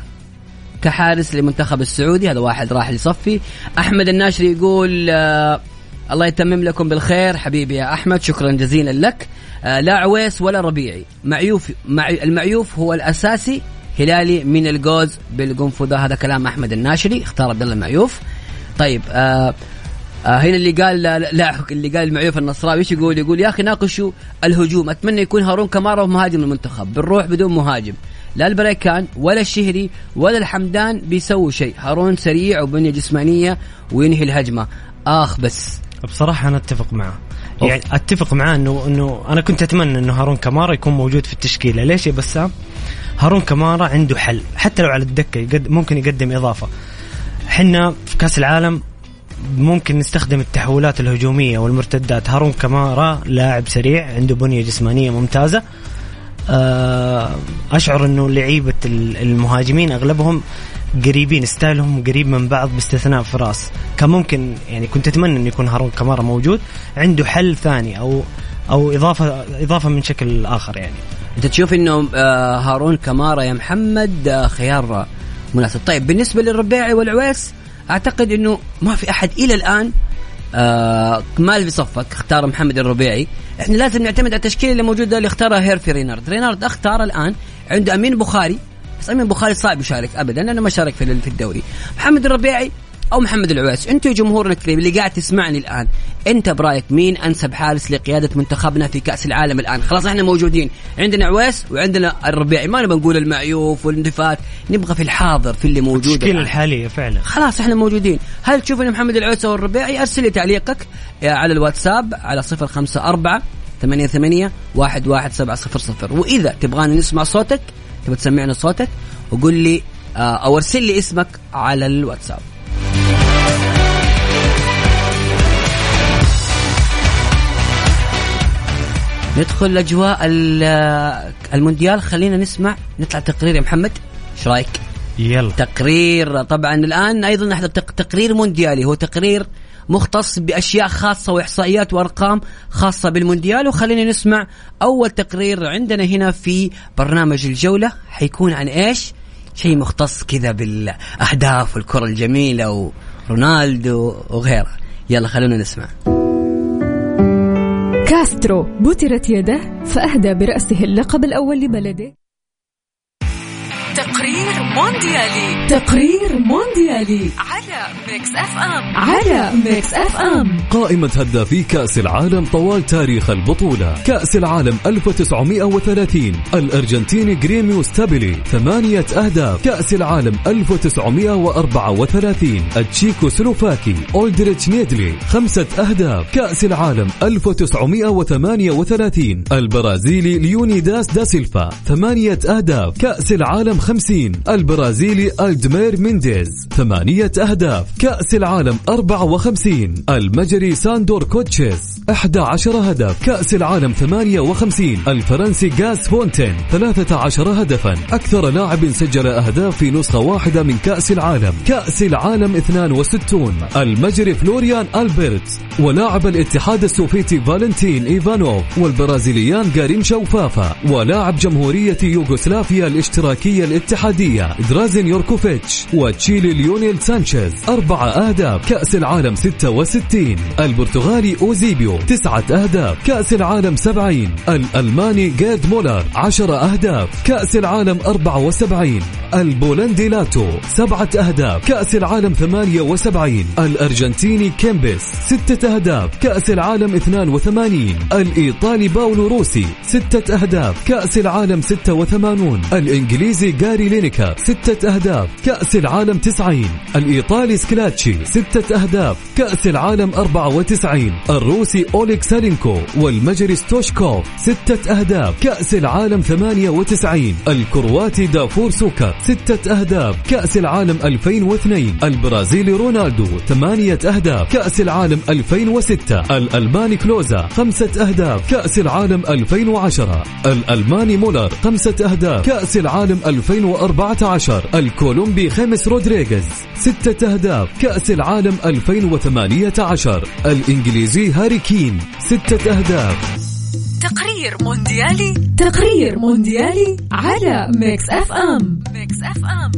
كحارس للمنتخب السعودي هذا واحد راح يصفي. أحمد الناشري يقول آه الله يتمم لكم بالخير حبيبي يا أحمد شكرا جزيلا لك. آه لا عويس ولا ربيعي. معيوف معي المعيوف هو الأساسي هلالي من الجوز بالقنفذة. هذا كلام أحمد الناشري اختار عبد الله المعيوف. طيب آه آه هنا اللي قال لا, لا اللي قال المعيوف النصراوي إيش يقول؟ يقول يا أخي ناقشوا الهجوم أتمنى يكون هارون كمارا مهاجم المنتخب بنروح بدون مهاجم لا البريكان ولا الشهري ولا الحمدان بيسووا شيء هارون سريع وبنية جسمانية وينهي الهجمة. آخ بس. بصراحة أنا أتفق معه. يعني أتفق معاه إنه إنه أنا كنت أتمنى إنه هارون كمارا يكون موجود في التشكيلة. ليش؟ يا بسام؟ هارون كمارا عنده حل حتى لو على الدكة يقد ممكن يقدم إضافة. حنا في كأس العالم ممكن نستخدم التحولات الهجومية والمرتدات. هارون كمارا لاعب سريع عنده بنية جسمانية ممتازة. آه، أشعر أنه لعيبة المهاجمين أغلبهم قريبين ستايلهم قريب من بعض باستثناء فراس. كان ممكن يعني كنت أتمنى انه يكون هارون كمارا موجود. عنده حل ثاني أو أو اضافه إضافة من شكل آخر يعني. أنت تشوف إنه آه، هارون كمارا يا محمد آه، خيار مناسب. طيب بالنسبة للربيعي والعويس أعتقد إنه ما في أحد إلى الآن آه مال بصفك اختار محمد الربيعي. إحنا لازم نعتمد على التشكيلة اللي موجودة اللي اختارها هيرفي رينارد. رينارد اختار الآن عنده أمين بخاري بس أمين بخاري صعب يشارك ابدا لأنه ما شارك في في الدوري. محمد الربيعي أو محمد العويس أنتم جمهورنا الكريم اللي قاعد تسمعني الآن أنت برأيك مين أنسب حارس لقيادة منتخبنا في كأس العالم الآن؟ خلاص إحنا موجودين عندنا عويس وعندنا الربيعي ما نبغى نقول المعيوف والنفات نبغى في الحاضر في اللي موجود التشكيلة الآن. الحالية فعلا. خلاص إحنا موجودين. هل تشوف إن محمد العويس أو الربيعي؟ أرسل لي تعليقك على الواتساب على صفر خمسة أربعة ثمانية ثمانية واحد واحد سبعة صفر صفر. وإذا تبغاني نسمع صوتك تبغى تسمعنا صوتك وقول لي آه، أو أرسل لي اسمك على الواتساب. ندخل اجواء ال- المونديال. خلينا نسمع نطلع تقرير يا محمد. إيش رأيك؟ يلا. تقرير. طبعا الآن أيضا نحضر تق- تقرير مونديالي. هو تقرير مختص بأشياء خاصة وإحصائيات وأرقام خاصة بالمونديال. وخلينا نسمع أول تقرير عندنا هنا في برنامج الجولة. حيكون عن إيش؟ شيء مختص كذا بالأهداف والكرة الجميلة ورونالدو وغيرها يلا خلونا نسمع. كاسترو. بترت يده فأهدى برأسه اللقب الأول لبلده. تقرير مونديالي. تقرير مونديالي. على Mix FM. على Mix FM. قائمة هدافي كأس العالم طوال تاريخ البطولة. كأس العالم 1930 الأرجنتيني جييرمو ستابيلي. ثمانية أهداف. كأس العالم 1934 التشيكو سلوفاكي. أولدريتش نييدلي. خمسة أهداف. كأس العالم 1938 البرازيلي ليونيداس دا سيلفا. ثمانية أهداف. كأس العالم 54 البرازيلي أديمير مينيزيس. ثمانية أهداف. كأس العالم 54 المجري ساندور كوتشيس. 11 هدف. كأس العالم 58 الفرنسي جاست فونتين. 13 هدفا. أكثر لاعب سجل أهداف في نسخة واحدة من كأس العالم. كأس العالم 62 المجري فلوريان ألبرت. ولاعب الاتحاد السوفيتي فالنتين إيفانوف. والبرازيليان جارينشا وفافا. ولاعب جمهورية يوغوسلافيا الاشتراكية الاتحادية درازين يركوفيتش والتشيلي ليونيل سانشيز. أربع أهداف كأس العالم 66 البرتغالي أوزيبيو تسعة أهداف كأس العالم 70 الألماني جيرد مولر عشر أهداف كأس العالم 74 البولندي لاتو سبعة أهداف كأس العالم 78 الأرجنتيني كيمبس ستة أهداف كأس العالم 82 الإيطالي باولو روسي ستة أهداف كأس العالم 86 الإنجليزي جاري لينيكر ستة أهداف كأس العالم 90 الإيطالي سكيلاتشي ستة أهداف كأس العالم 94 الروسي أوليك سالينكو والمجري ستوشكوف ستة أهداف كأس العالم 98 الكرواتي دافور سوكر ستة أهداف كأس العالم 2002 البرازيلي رونالدو ثمانية أهداف كأس العالم 2006 الألماني كلوزا خمسة أهداف كأس العالم 2010 الألماني مولر خمسة أهداف كأس العالم 2014 الكولومبي خيمس رودريغيز ستة أهداف كأس العالم 2018 الإنجليزي هاري كين ستة أهداف. تقرير مونديالي تقرير مونديالي على Mix FM. Mix FM.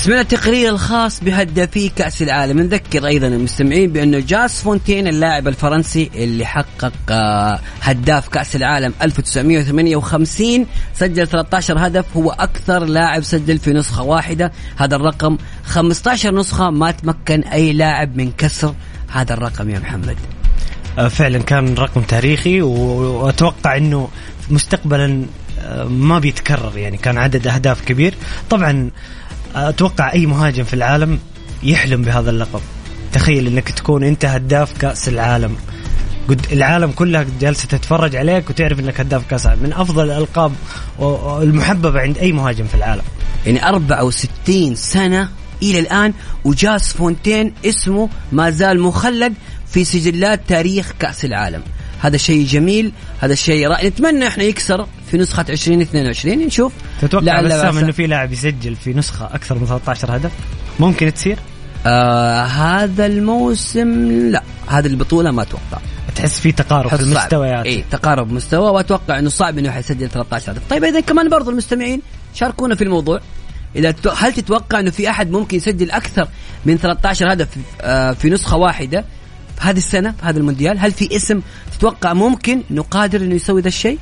سمعنا التقرير الخاص بهدافي كأس العالم. نذكر أيضا المستمعين بأنه جاست فونتين اللاعب الفرنسي اللي حقق آه، هداف كأس العالم 1958 سجل 13 هدف هو أكثر لاعب سجل في نسخة واحدة. هذا الرقم 15 نسخة ما تمكن أي لاعب من كسر هذا الرقم يا محمد. آه، فعلا كان رقم تاريخي وأتوقع إنه مستقبلا آه، ما بيتكرر يعني كان عدد أهداف كبير. طبعا أتوقع أي مهاجم في العالم يحلم بهذا اللقب. تخيل إنك تكون أنت هداف كأس العالم. قد العالم كلها جالسة تتفرج عليك وتعرف إنك هداف كأس العالم. من أفضل الألقاب المحببة عند أي مهاجم في العالم. يعني 64 سنة إلى الآن وجاس فونتين اسمه ما زال مخلد في سجلات تاريخ كأس العالم. هذا شيء جميل هذا الشيء رائع. نتمنى إحنا يكسر في نسخة 2022 نشوف. تتوقع بسام. إنه في لاعب يسجل في نسخة أكثر من 13 هدف؟ ممكن تصير؟ آه هذا الموسم لا هذه البطولة ما أتوقع. تحس في تقارب في. المستويات اي تقارب مستوى وأتوقع إنه صعب إنه حيسجل 13 هدف. طيب إذا كمان برضو المستمعين شاركونا في الموضوع. إذا هل تتوقع إنه في أحد ممكن يسجل أكثر من 13 هدف آه، في نسخة واحدة؟ هذه السنة في هذا المونديال هل في اسم تتوقع ممكن انه قادر إنه يسوي ذا الشيء؟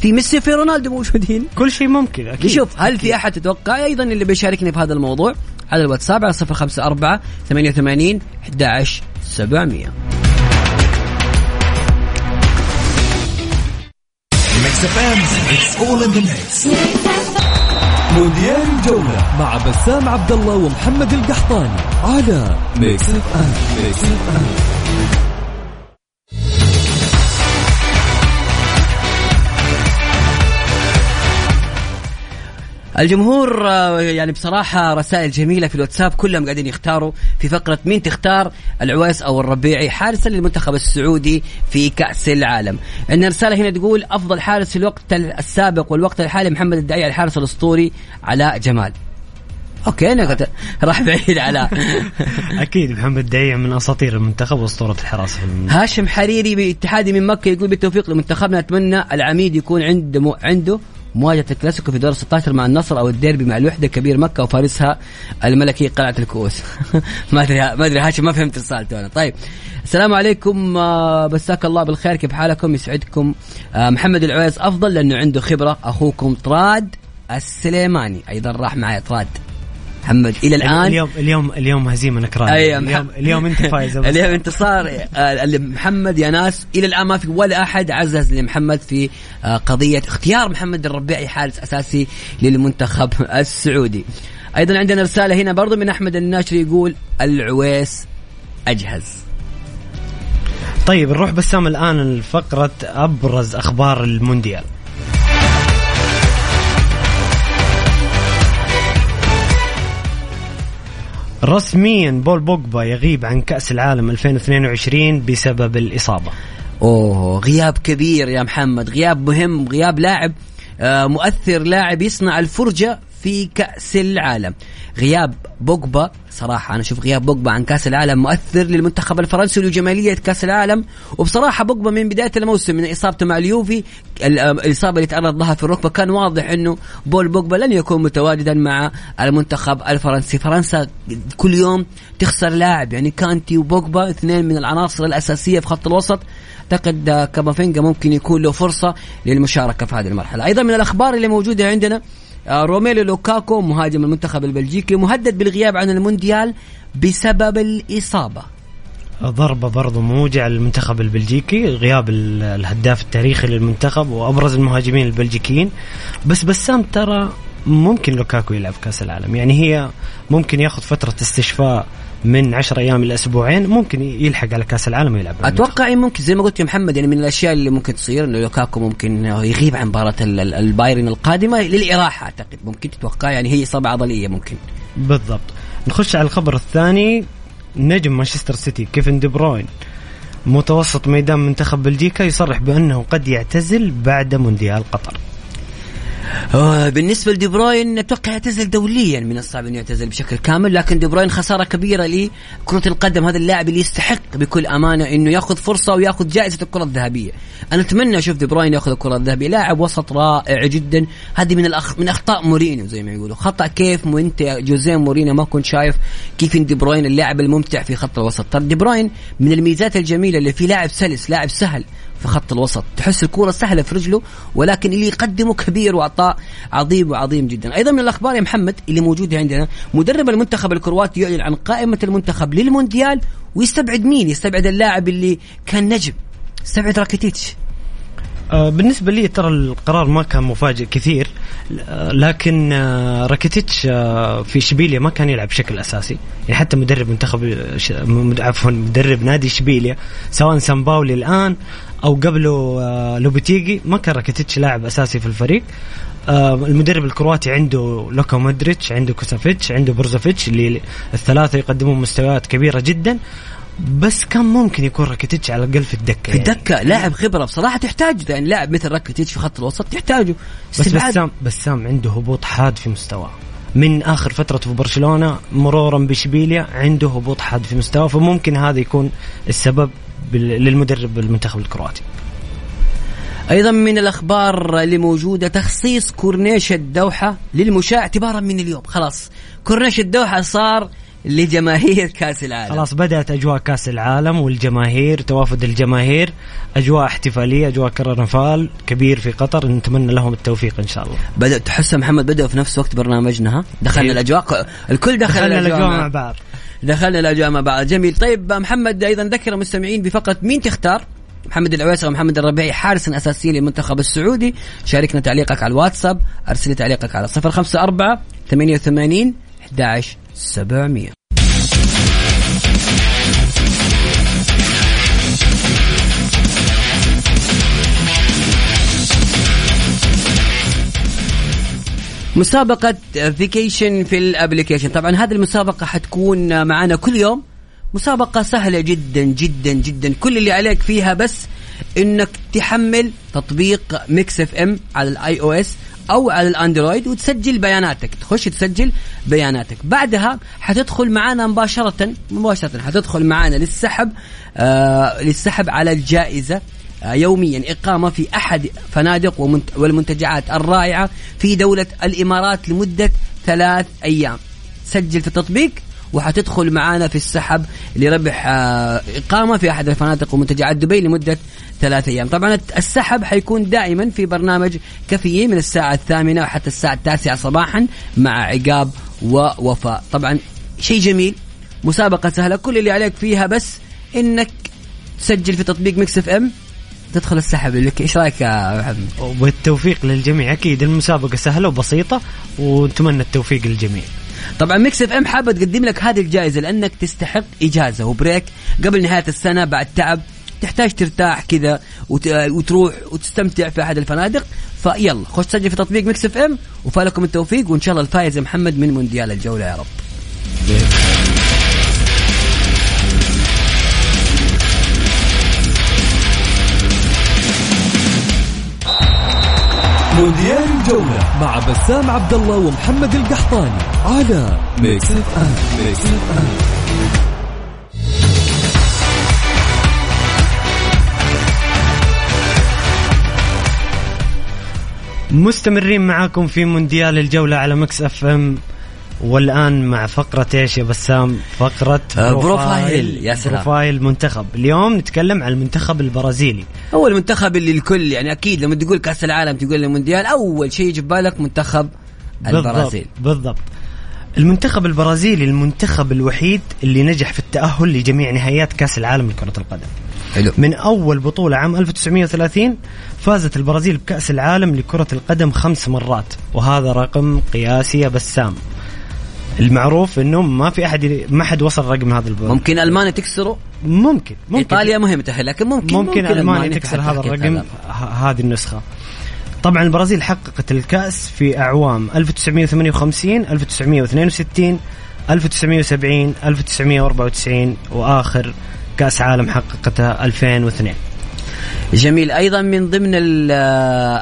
في ميسي في رونالدو موجودين. كل شيء ممكن أكيد. نشوف هل في أحد تتوقع؟ أيضا اللي بيشاركني في هذا الموضوع على الواتساب على 054 88 11 700 مونديال الجولة مع بسام عبد الله ومحمد القحطاني على Mix FM Mix FM الجمهور آه، يعني بصراحة رسائل جميلة في الواتساب كلهم قاعدين يختاروا في فقرة مين تختار العويس أو الربيعي حارسا للمنتخب السعودي في كأس العالم. عندنا رسالة هنا تقول أفضل حارس في الوقت السابق والوقت الحالي محمد الدعيع الحارس الأسطوري علاء جمال. أوكي أنا قلت راح بعيد علاء. أكيد محمد دعيع من أساطير المنتخب وأسطورة الحراسه هاشم حريري باتحادي من مكة يقول بالتوفيق لمنتخبنا أتمنى العميد يكون عنده عنده مواجهة الكلاسيكو في دور 16 مع النصر أو الديربي مع الوحدة كبير مكة وفارسها الملكي قلعة الكؤوس. ما أدري ما أدري هاشم ما فهمت رسالته أنا. طيب السلام عليكم آه، مساك الله بالخير كيف حالكم؟ يسعدكم. آه، محمد العويس أفضل لأنه عنده خبرة أخوكم طراد السليماني أيضا راح معي طراد. محمد إلى الآن اليوم اليوم اليوم هزيمه نكران أي اليوم. اليوم أنت فايز اليوم انتصار آه، محمد يا ناس إلى الآن ما في ولا أحد عزز لمحمد في آه، قضية اختيار محمد الربيعي حارس أساسي للمنتخب السعودي. أيضا عندنا رسالة هنا برضو من أحمد الناشري يقول العويس أجهز. طيب نروح بسام الآن لفقرة أبرز أخبار المونديال رسميا بول بوجبا يغيب عن كأس العالم 2022 بسبب الإصابة. أوه غياب كبير يا محمد غياب مهم غياب لاعب آه، مؤثر لاعب يصنع الفرجة في كأس العالم. غياب بوجبا صراحة أنا أشوف غياب بوجبا عن كأس العالم مؤثر للمنتخب الفرنسي ولجمالية كأس العالم. وبصراحة بوجبا من بداية الموسم من إصابته مع اليوفي ال- الإصابة اللي تعرض لها في الركبة كان واضح أنه بول بوجبا لن يكون متواجدا مع المنتخب الفرنسي. فرنسا كل يوم تخسر لاعب يعني كانتي وبوجبا اثنين من العناصر الأساسية في خط الوسط. أعتقد آه، كامافينجا ممكن يكون له فرصة للمشاركة في هذه المرحلة. أيضا من الأخبار اللي موجودة عندنا روميلو لوكاكو مهاجم المنتخب البلجيكي مهدد بالغياب عن المونديال بسبب الإصابة. ضربة برضو موجعة للمنتخب البلجيكي غياب ال- الهداف التاريخي للمنتخب وأبرز المهاجمين البلجيكيين. بس بسام ترى ممكن لوكاكو يلعب كأس العالم. يعني هي ممكن ياخذ فترة استشفاء من 10 أيام إلى أسبوعين ممكن يلحق على كأس العالم ويلعب. أتوقع إن ممكن زي ما قلت يا محمد يعني من الأشياء اللي ممكن تصير إنه لوكاكو ممكن يغيب عن مباراة ال- ال- البايرن القادمة للإراحة أعتقد. ممكن تتوقع يعني هي إصابة عضلية ممكن. بالضبط. نخش على الخبر الثاني. نجم مانشستر سيتي كيفن دي بروين متوسط ميدان منتخب بلجيكا يصرح بأنه قد يعتزل بعد مونديال قطر. بالنسبة لدي بروين أتوقع يعتزل دوليا من الصعب إنه يعتزل بشكل كامل لكن دي بروين خسارة كبيرة لكره القدم. هذا اللاعب اللي يستحق بكل أمانة إنه يأخذ فرصة ويأخذ جائزة الكرة الذهبية. أنا أتمنى أشوف دي بروين يأخذ الكرة الذهبية. لاعب وسط رائع جدا. هذه من الأخ... من أخطاء مورينيو زي ما يقولوا. خطأ كيف؟ مو أنت يا جوزيه مورينيو ما كنت شايف كيف دي بروين اللاعب الممتع في خط الوسط. ترى دي بروين من الميزات الجميلة اللي فيه لاعب سلس لاعب سهل. في خط الوسط. تحس الكرة سهلة في رجله ولكن اللي يقدمه كبير وعطاء عظيم وعظيم جدا. أيضا من الأخبار يا محمد اللي موجودة عندنا مدرب المنتخب الكرواتي يعلن عن قائمة المنتخب للمونديال ويستبعد مين؟ يستبعد اللاعب اللي كان نجم. استبعد راكيتيتش. آه، بالنسبة لي ترى القرار ما كان مفاجئ كثير لكن آه، راكيتيتش آه، في اشبيليا ما كان يلعب بشكل أساسي. يعني حتى مدرب منتخب عفوا مدرب نادي اشبيليا سواء سامباولي الآن أو قبله آه، لوبيتيجي. ما كان راكيتيتش لاعب أساسي في الفريق. آه، المدرب الكرواتي عنده لوكا مودريتش عنده كوفاسيتش عنده بروزوفيتش اللي الثلاثة يقدمون مستويات كبيرة جدا. بس كان ممكن يكون راكيتيتش على الأقل في الدكة في يعني. الدكة لاعب خبرة. بصراحة تحتاج يعني لاعب مثل راكيتيتش في خط الوسط تحتاجه. بس. بسام بسام عنده هبوط حاد في مستواه. من آخر فترته في برشلونة مرورا باشبيليا عنده هبوط حاد في مستواه. فممكن هذا يكون السبب للمدرب المنتخب الكرواتي. أيضا من الأخبار اللي موجودة تخصيص كورنيش الدوحة للمشاة اعتبارا من اليوم. خلاص كورنيش الدوحة صار لجماهير كأس العالم. خلاص بدأت أجواء كأس العالم والجماهير توافد الجماهير أجواء احتفالية أجواء كرنفال كبير في قطر. نتمنى لهم التوفيق إن شاء الله. بدأ تحس محمد بدأوا في نفس وقت برنامجنا ها؟ دخلنا. الأجواء الكل دخل دخلنا الأجواء مع بعض. دخلنا الاجواء مع بعض جميل. طيب محمد أيضا ذكر المستمعين بفقره مين تختار؟ محمد العويسر ومحمد الربيعي حارسا اساسيا للمنتخب السعودي. شاركنا تعليقك على الواتساب أرسل لي تعليقك على 054 88 11 مسابقة vacation في ال application طبعا هذه المسابقة حتكون معنا كل يوم. مسابقة سهلة جدا جدا جدا. كل اللي عليك فيها بس إنك تحمل تطبيق Mix FM على ال iOS أو على الأندرويد وتسجل بياناتك. تخش تسجل بياناتك. بعدها حتدخل معنا مباشرة مباشرة حتدخل معنا للسحب آه للسحب على الجائزة. آه، يوميا إقامة في أحد فنادق والمنتجعات الرائعة في دولة الإمارات لمدة ثلاث أيام. سجل في التطبيق وحتدخل معانا في السحب لربح آه، إقامة في أحد الفنادق ومنتجعات دبي لمدة ثلاث أيام. طبعا السحب حيكون دائما في برنامج كفية من الساعة الثامنة وحتى الساعة التاسعة صباحا مع عقاب ووفاء. طبعا شيء جميل مسابقة سهلة كل اللي عليك فيها بس إنك تسجل في تطبيق Mix FM تدخل السحب. لك إيش رأيك يا محمد؟ والتوفيق للجميع. أكيد المسابقة سهلة وبسيطة ونتمنى التوفيق للجميع. طبعا Mix FM حابة تقدم لك هذه الجائزة لأنك تستحق إجازة. و break قبل نهاية السنة بعد تعب تحتاج ترتاح كذا وت... وتروح وتستمتع في أحد الفنادق. فيلا خش سجل في تطبيق Mix FM وفالكم التوفيق وإن شاء الله الفايز يا محمد من مونديال الجولة يا رب. مونديال الجولة مع بسام عبد الله ومحمد القحطاني على Mix FM Mix مستمرين معاكم في مونديال الجولة على Mix FM والآن مع فقرة إيش يا بسام؟ فقرة آه، profile. يا سلام. profile منتخب، اليوم نتكلم عن المنتخب البرازيلي. هو المنتخب اللي الكل يعني أكيد لما تقول كأس العالم تقول المونديال أول شيء يجي بالك منتخب البرازيل بالضبط, بالضبط. المنتخب البرازيلي المنتخب الوحيد اللي نجح في التأهل لجميع نهائيات كأس العالم لكرة القدم. حلو من أول بطولة عام 1930 فازت البرازيل بكأس العالم لكرة القدم خمس مرات وهذا رقم قياسي يا بسام المعروف إنه ما في أحد ما حد وصل رقم هذا البطولة. ممكن المانيا تكسره؟ ممكن ممكن. إيطاليا مهم تاهل لكن ممكن ممكن, ألمانيا تكسر هذا الرقم. هذه النسخة. طبعا البرازيل حققت الكأس في أعوام. 1958 1962 1970 1994 وآخر كأس عالم حققتها 2002 جميل. أيضا من ضمن ال-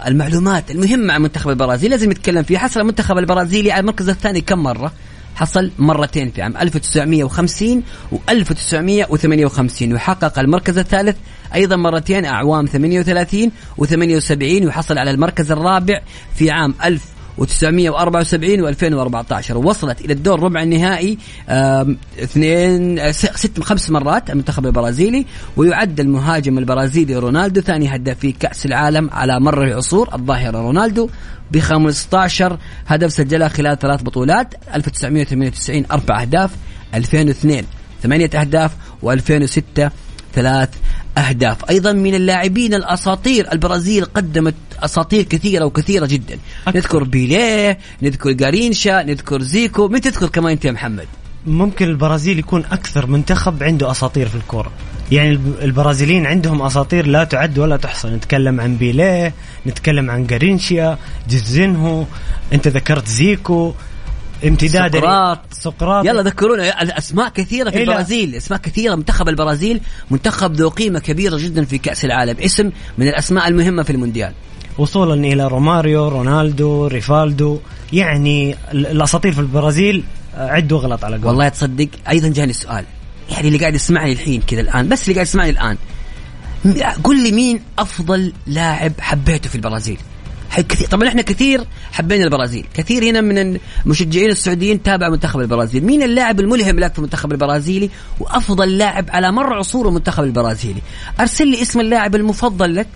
المعلومات المهمة عن منتخب البرازيل لازم نتكلم فيها. حصل المنتخب البرازيلي على المركز الثاني كم مرة؟ حصل مرتين في عام 1950 و 1958 وحقق المركز الثالث أيضا مرتين أعوام 38 و 78 وحصل على المركز الرابع في عام 1974 و2014 ووصلت إلى الدور ربع النهائي اثنين آه، ست خمس مرات المنتخب البرازيلي ويعد المهاجم البرازيلي رونالدو ثاني هداف في كأس العالم على مر العصور الظاهره رونالدو ب 15 هدف سجلها خلال ثلاث بطولات 1998 أربع أهداف 2002 ثمانية أهداف و2006 ثلاث أهداف. أيضا من اللاعبين الأساطير البرازيل قدمت أساطير كثيرة وكثيرة جدا. أكثر. نذكر بيليه نذكر جارينشا نذكر زيكو من تذكر كمان أنت يا محمد؟ ممكن البرازيل يكون أكثر منتخب عنده أساطير في الكورة. يعني الب- البرازيليين عندهم أساطير لا تعد ولا تحصى. نتكلم عن بيليه نتكلم عن جارينشيا جيزينهو أنت ذكرت زيكو امتداد سقراط. سقراط. يلا ذكرونا. الأسماء كثيرة في إيه. البرازيل. أسماء كثيرة. منتخب البرازيل منتخب ذو قيمة كبيرة جدا في كأس العالم. اسم من الأسماء المهمة في المونديال. وصولا إلى روماريو رونالدو ريفالدو. يعني ال- الأساطير في البرازيل آه، عدوا غلط على قول. والله تصدق أيضا جاني سؤال يعني اللي قاعد يسمعني الحين كذا الآن بس اللي قاعد يسمعني الآن. قل لي مين أفضل لاعب حبيته في البرازيل؟ كثير. طبعا إحنا كثير حبينا البرازيل. كثير هنا من المشجعين السعوديين تابع منتخب البرازيل. مين اللاعب الملهم لك في المنتخب البرازيلي وأفضل لاعب على مر عصور المنتخب البرازيلي؟ أرسل لي اسم اللاعب المفضل لك.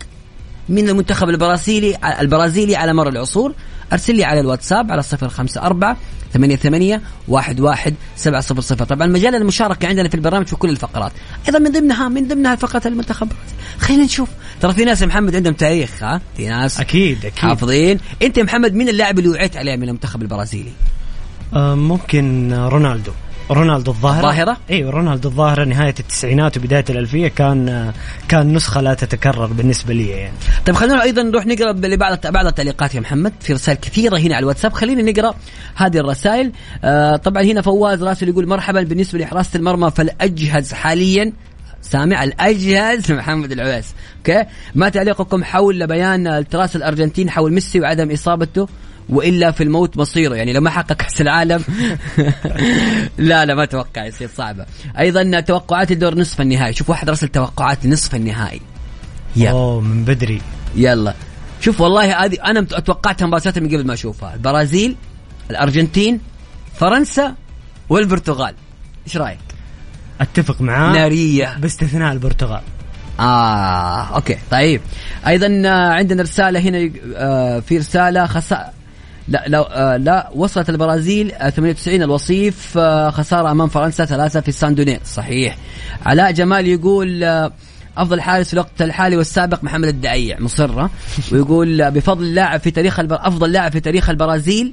من المنتخب البرازيلي البرازيلي على مر العصور. أرسل لي على الواتساب على صفر خمسة أربعة ثمانية ثمانية واحد واحد سبعة صفر صفر. طبعا مجال المشاركة عندنا في البرنامج في كل الفقرات. أيضا من ضمنها من ضمنها فقرة المنتخب خلينا نشوف. ترى في ناس محمد عندهم تاريخ ها؟ في ناس أكيد أكيد. حافظين. أنت محمد مين اللاعب اللي وعيت عليه من المنتخب البرازيلي؟ آه، ممكن رونالدو. رونالدو الظاهرة. الظاهرة؟ أيوه رونالدو الظاهرة نهاية التسعينات وبداية الألفية كان كان نسخة لا تتكرر بالنسبة لي يعني. طيب خلينا أيضا نروح نقرأ لبعض بعض التعليقات يا محمد في رسائل كثيرة هنا على الواتساب. خلينا نقرأ هذه الرسائل. آه طبعا هنا فواز راسل يقول مرحبا بالنسبة لحراسه المرمى فالأجهز حاليا سامع؟ الأجهز محمد العويس. أوكي. ما تعليقكم حول بيان التراس الأرجنتين حول ميسي وعدم إصابته؟ وإلا في الموت مصيره. يعني لو ما حقق كاس العالم لا لا ما أتوقع يصير صعبة. أيضا توقعات لدور نصف النهائي. شوف واحد رسل توقعات لنصف النهائي. يلا. أوه من بدري. يلا. شوف والله هذه أنا توقعتها مباريات من قبل ما أشوفها. البرازيل الأرجنتين فرنسا والبرتغال. إيش رأيك؟ أتفق معاه نارية. باستثناء البرتغال. آه أوكي. طيب. أيضا عندنا رسالة هنا آه في رسالة خسا لا لو آه لا وصلت البرازيل آه 98 الوصيف آه خسارة أمام فرنسا ثلاثة في السان دوني صحيح. علاء جمال يقول آه أفضل حارس في الوقت الحالي والسابق محمد الدعيع مصره ويقول آه بفضل لاعب في تاريخ البر... أفضل لاعب في تاريخ البرازيل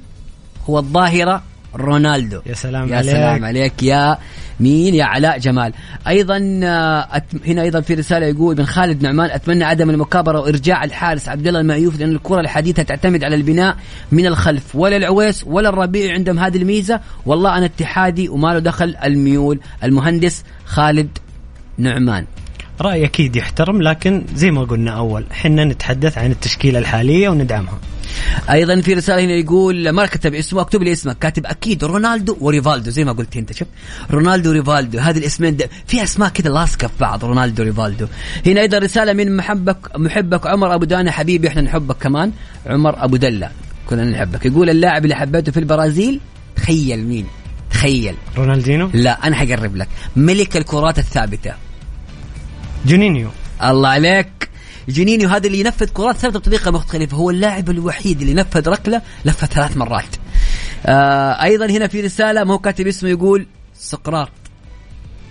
هو الظاهرة رونالدو. يا سلام يا عليك. سلام عليك يا مين؟ يا علاء جمال. أيضا آه، أت- هنا أيضا في رسالة يقول من خالد نعمان أتمنى عدم المكابرة وإرجاع الحارس عبد الله المعيوف لأن الكرة الحديثة تعتمد على البناء من الخلف. ولا العويس ولا الربيع عندهم هذه الميزة. والله أنا اتحادي وما له دخل الميول المهندس خالد نعمان. رأي أكيد يحترم لكن زي ما قلنا أول إحنا نتحدث عن التشكيلة الحالية وندعمها. أيضا في رسالة هنا يقول ما كتب اسمه اكتب لي اسمك. كاتب أكيد رونالدو وريفالدو زي ما قلت أنت شوف. رونالدو وريفالدو هذه الاسمين ده في أسماء كده لاصقة في بعض رونالدو وريفالدو. هنا أيضا رسالة من محبك محبك عمر أبو دانا حبيبي إحنا نحبك كمان. عمر أبو دلة كلنا نحبك. يقول اللاعب اللي حبيته في البرازيل تخيل مين؟ تخيل. رونالدينو؟ لا أنا حقرب لك. ملك الكرات الثابتة. جونينيو. الله عليك. جنينيو هذا اللي ينفذ كرات ثابتة بطريقة مختلفة. هو اللاعب الوحيد اللي نفذ ركلة لفه ثلاث مرات. آه أيضا هنا في رسالة ما هو كاتب اسمه يقول سقراط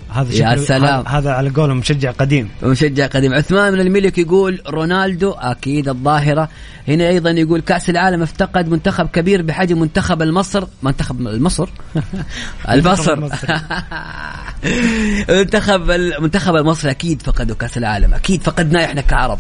هذا يا سلام. هذا- على قولهم مشجع قديم. مشجع قديم. عثمان من الملك يقول رونالدو أكيد الظاهرة. هنا أيضا يقول كأس العالم افتقد منتخب كبير بحجم منتخب المصر. منتخب المصر؟ المصر. المصري. منتخب المنتخب المصري أكيد فقدوا كأس العالم. أكيد فقدناه إحنا كعرب.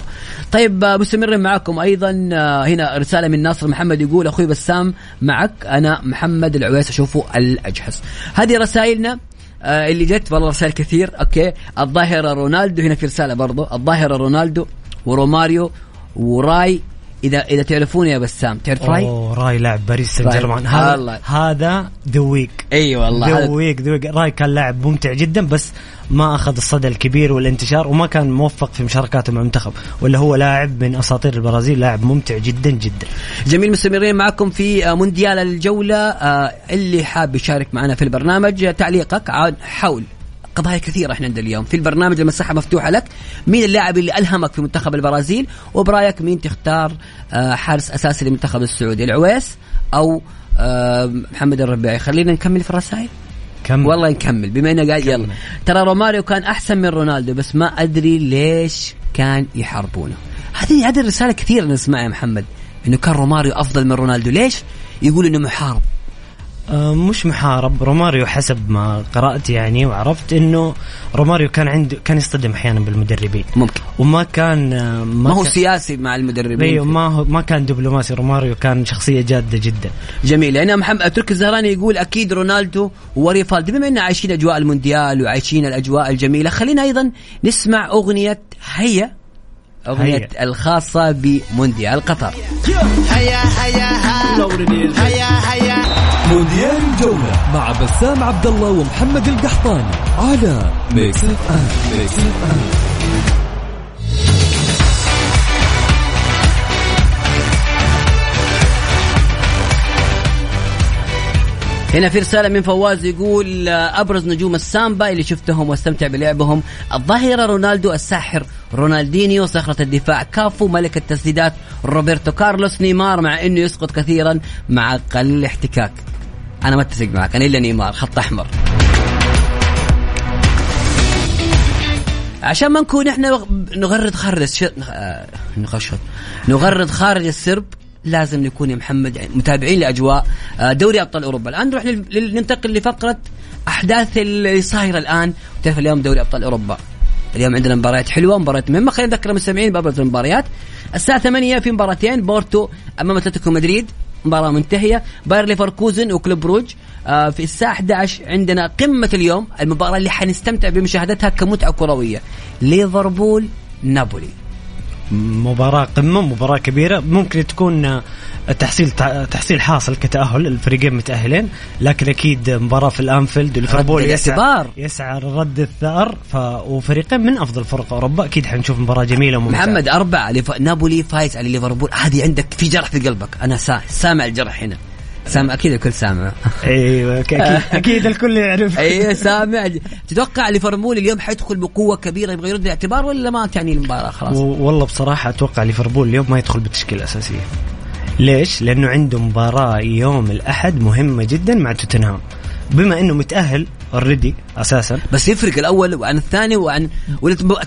طيب مستمرين معكم أيضا آه، هنا رسالة من ناصر محمد يقول أخوي بسام معك أنا محمد العويس أشوفه الأجهز. هذه رسائلنا. آه اللي جت والله رسائل كثير. أوكي. الظاهرة رونالدو هنا في رسالة برضو. الظاهرة رونالدو وروماريو وراي اذا إذا تعرفون يا بسام تعرف راي؟ أوه راي لاعب باريس سان. جيرمان هذا. هذا ذويك أي والله ذويك ذويك راي كان لاعب ممتع جدا بس ما أخذ الصدى الكبير والانتشار وما كان موفق في مشاركاته مع المنتخب ولا هو لاعب من أساطير البرازيل لاعب ممتع جدا جدا جميل مستمرين معكم في آه، مونديال الجولة آه، اللي حاب يشارك معنا في البرنامج آه، تعليقك عن حول قضايا كثيرة إحنا عندنا اليوم. في البرنامج المساحة مفتوحة لك مين اللاعب اللي ألهمك في منتخب البرازيل؟ وبرأيك مين تختار آه، حارس أساسي للمنتخب السعودي؟ العويس أو آه، محمد الربيعي؟ خلينا نكمل في الرسائل. كم والله نكمل. بما إنه قاعد يلا. ترى روماريو كان أحسن من رونالدو بس ما أدري ليش كان يحاربونه. هذه هذه الرسالة كثير نسمعها يا محمد إنه كان روماريو أفضل من رونالدو. ليش؟ يقول إنه محارب. مش محارب. روماريو حسب ما قرأت يعني وعرفت إنه روماريو كان عنده كان يصطدم أحيانا بالمدربين. ممكن. وما كان آه، ما هو كان- سياسي مع المدربين. إيوه ما هو ما كان دبلوماسي. روماريو كان شخصية جادة جدا. جميل. هنا محمد تركي الزهراني يقول أكيد رونالدو وريفالدو بما إننا عايشين أجواء المونديال وعايشين الأجواء الجميلة خلينا أيضا نسمع أغنية هيا أغنية هيا. الخاصة بمونديال قطر. مونديال الجولة مع بسام عبد الله ومحمد القحطاني على Mix FM Mix FM هنا في رسالة من فواز يقول آه، أبرز نجوم السامبا اللي شفتهم واستمتع بلعبهم الظاهرة رونالدو الساحر رونالدينيو صخرة الدفاع كافو ملك التسديدات روبرتو كارلوس نيمار مع أنه يسقط كثيرا مع أقل الاحتكاك أنا ما أتفق معك أنا إلا نيمار خط أحمر. عشان ما نكون إحنا نغرد خارج الش... آه، نغرد خارج السرب لازم نكون يا محمد يعني متابعين لأجواء آه، دوري أبطال أوروبا. الآن نروح ننتقل لفقرة أحداث اللي صايرة الآن. تعرف اليوم دوري أبطال أوروبا. اليوم عندنا مباريات حلوة مباريات مهمة. خلينا نذكر المستمعين بابرز المباريات. الساعة 8 في مباراتين بورتو أمام أتلتيكو مدريد. مباراة منتهية. باير ليفركوزن وكلوب بروج آه في الساعة 11 عندنا قمة اليوم المباراة اللي حنستمتع بمشاهدتها كمتعة كروية. ليفربول نابولي. مباراة قمة مباراة كبيرة. ممكن تكون آه، تحصيل تحصيل حاصل كتأهل الفريقين متأهلين لكن أكيد مباراة في الأنفيلد وليفربول رد يسعى. يسعى لرد الثأر ف... وفريقين من أفضل فرق أوروبا. أكيد حنشوف مباراة جميلة وممتعة. محمد أربعة ليف... نابولي فايز على ليفربول. هذه عندك في جرح في قلبك. أنا سا... سامع الجرح هنا. سامع أكيد الكل سامع. أيوه أكيد أكيد الكل يعرف. اي سامع. تتوقع ليفربول اليوم حيدخل بقوة كبيرة يبغى يرد الاعتبار ولا ما تعني المباراة؟ خلاص. والله بصراحة أتوقع ليفربول اليوم ما يدخل بالتشكيلة الأساسية. ليش؟ لأنه عنده مباراة يوم الأحد مهمة جدا مع توتنهام. بما أنه متأهل already أساسا. بس يفرق الأول وعن الثاني وعن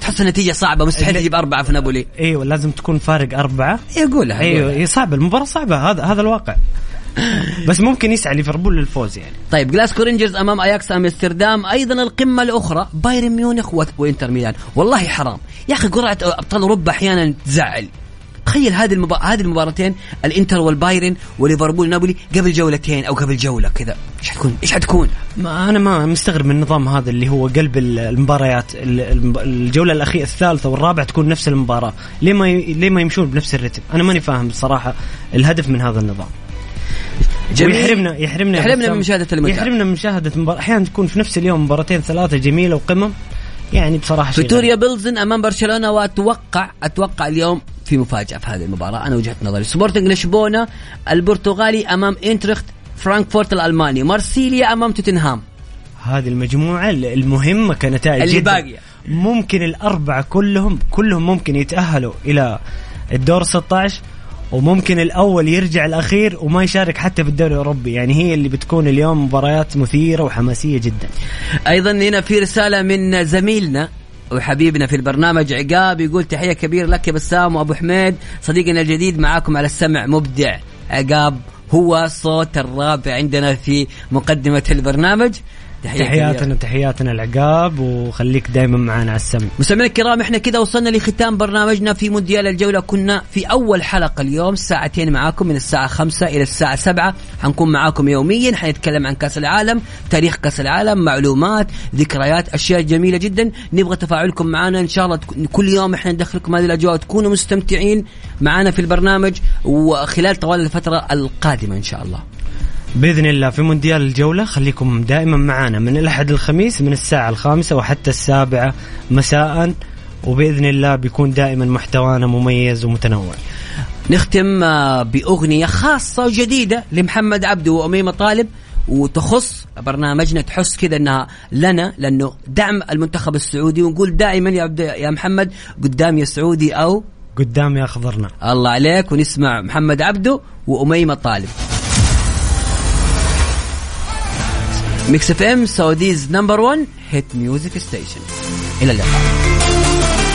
تحس النتيجة صعبة مستحيل تجيب أربعة في نابولي. أيوه لازم تكون فارق أربعة. يقولها أيوه هي صعبة المباراة صعبة هذا هذا الواقع. بس ممكن يسعى ليفربول للفوز يعني. طيب جلاسكو رينجرز أمام أياكس أمستردام. أيضا القمة الأخرى بايرن ميونخ وإنتر ميلان. والله حرام. يا أخي قرعة أبطال أوروبا أحيانا تزعل. تخيل هذه المبا... هذه المباراتين الإنتر والبايرن وليفربول نابولي قبل جولتين أو قبل جولة كذا. إيش حتكون؟ إيش حتكون؟ ما أنا ما مستغرب من النظام هذا اللي هو قلب ال- المباريات ال- الم- الجولة الأخيرة الثالثة والرابعة تكون نفس المباراة. ليه ما ي... ليه ما يمشون بنفس الرتم؟ أنا ماني فاهم الصراحة الهدف من هذا النظام. جميل. ويحرمنا يحرمنا يحرمنا من مشاهدة المتعة. يحرمنا من مشاهدة مبار... أحيانا تكون في نفس اليوم مباراتين ثلاثة جميلة وقمم يعني بصراحة فيتوريا. بيلزن أمام برشلونة واتوقع أتوقع اليوم في مفاجأة في هذه المباراة أنا وجهة نظري سبورتنج لشبونة البرتغالي أمام انترخت فرانكفورت الألماني مارسيليا أمام توتنهام هذه المجموعة المهمة كنتائج اللي جداً. باقية. ممكن الأربعة كلهم كلهم ممكن يتأهلوا إلى الدور 16 وممكن الأول يرجع الأخير وما يشارك حتى في الدوري الأوروبي. يعني هي اللي بتكون اليوم مباريات مثيرة وحماسية جدا. أيضا هنا في رسالة من زميلنا وحبيبنا في البرنامج عقاب يقول تحية كبيرة لك يا بسام وأبو حميد. صديقنا الجديد معاكم على السمع مبدع. عقاب هو صوت الرابع عندنا في مقدمة البرنامج. تحياتنا. تحياتنا العقاب وخليك دائما معنا على السمع. مستمعينا الكرام إحنا كده وصلنا لختام برنامجنا في مونديال الجولة. كنا في أول حلقة اليوم ساعتين معاكم من الساعة خمسة إلى الساعة سبعة. حنكون معاكم يوميا حنتكلم عن كأس العالم تاريخ كأس العالم معلومات ذكريات أشياء جميلة جدا. نبغى تفاعلكم معنا إن شاء الله كل يوم إحنا ندخلكم هذه الأجواء وتكونوا مستمتعين معنا في البرنامج وخلال طوال الفترة القادمة إن شاء الله. بإذن الله في مونديال الجولة. خليكم دائما معنا من الأحد للخميس من الساعة الخامسة وحتى السابعة مساء. وبإذن الله بيكون دائما محتوانا مميز ومتنوع. نختم آه، بأغنية خاصة وجديدة لمحمد عبده وأميمة طالب وتخص برنامجنا تحس كذا إنها لنا لأنه دعم المنتخب السعودي. ونقول دائما يا عبد يا محمد قدام يا سعودي أو قدام يا خضرنا الله عليك. ونسمع محمد عبده وأميمة طالب. ميكس اف ام سعوديز نمبر 1 هيت ميوزك ستيشن الى اللقاء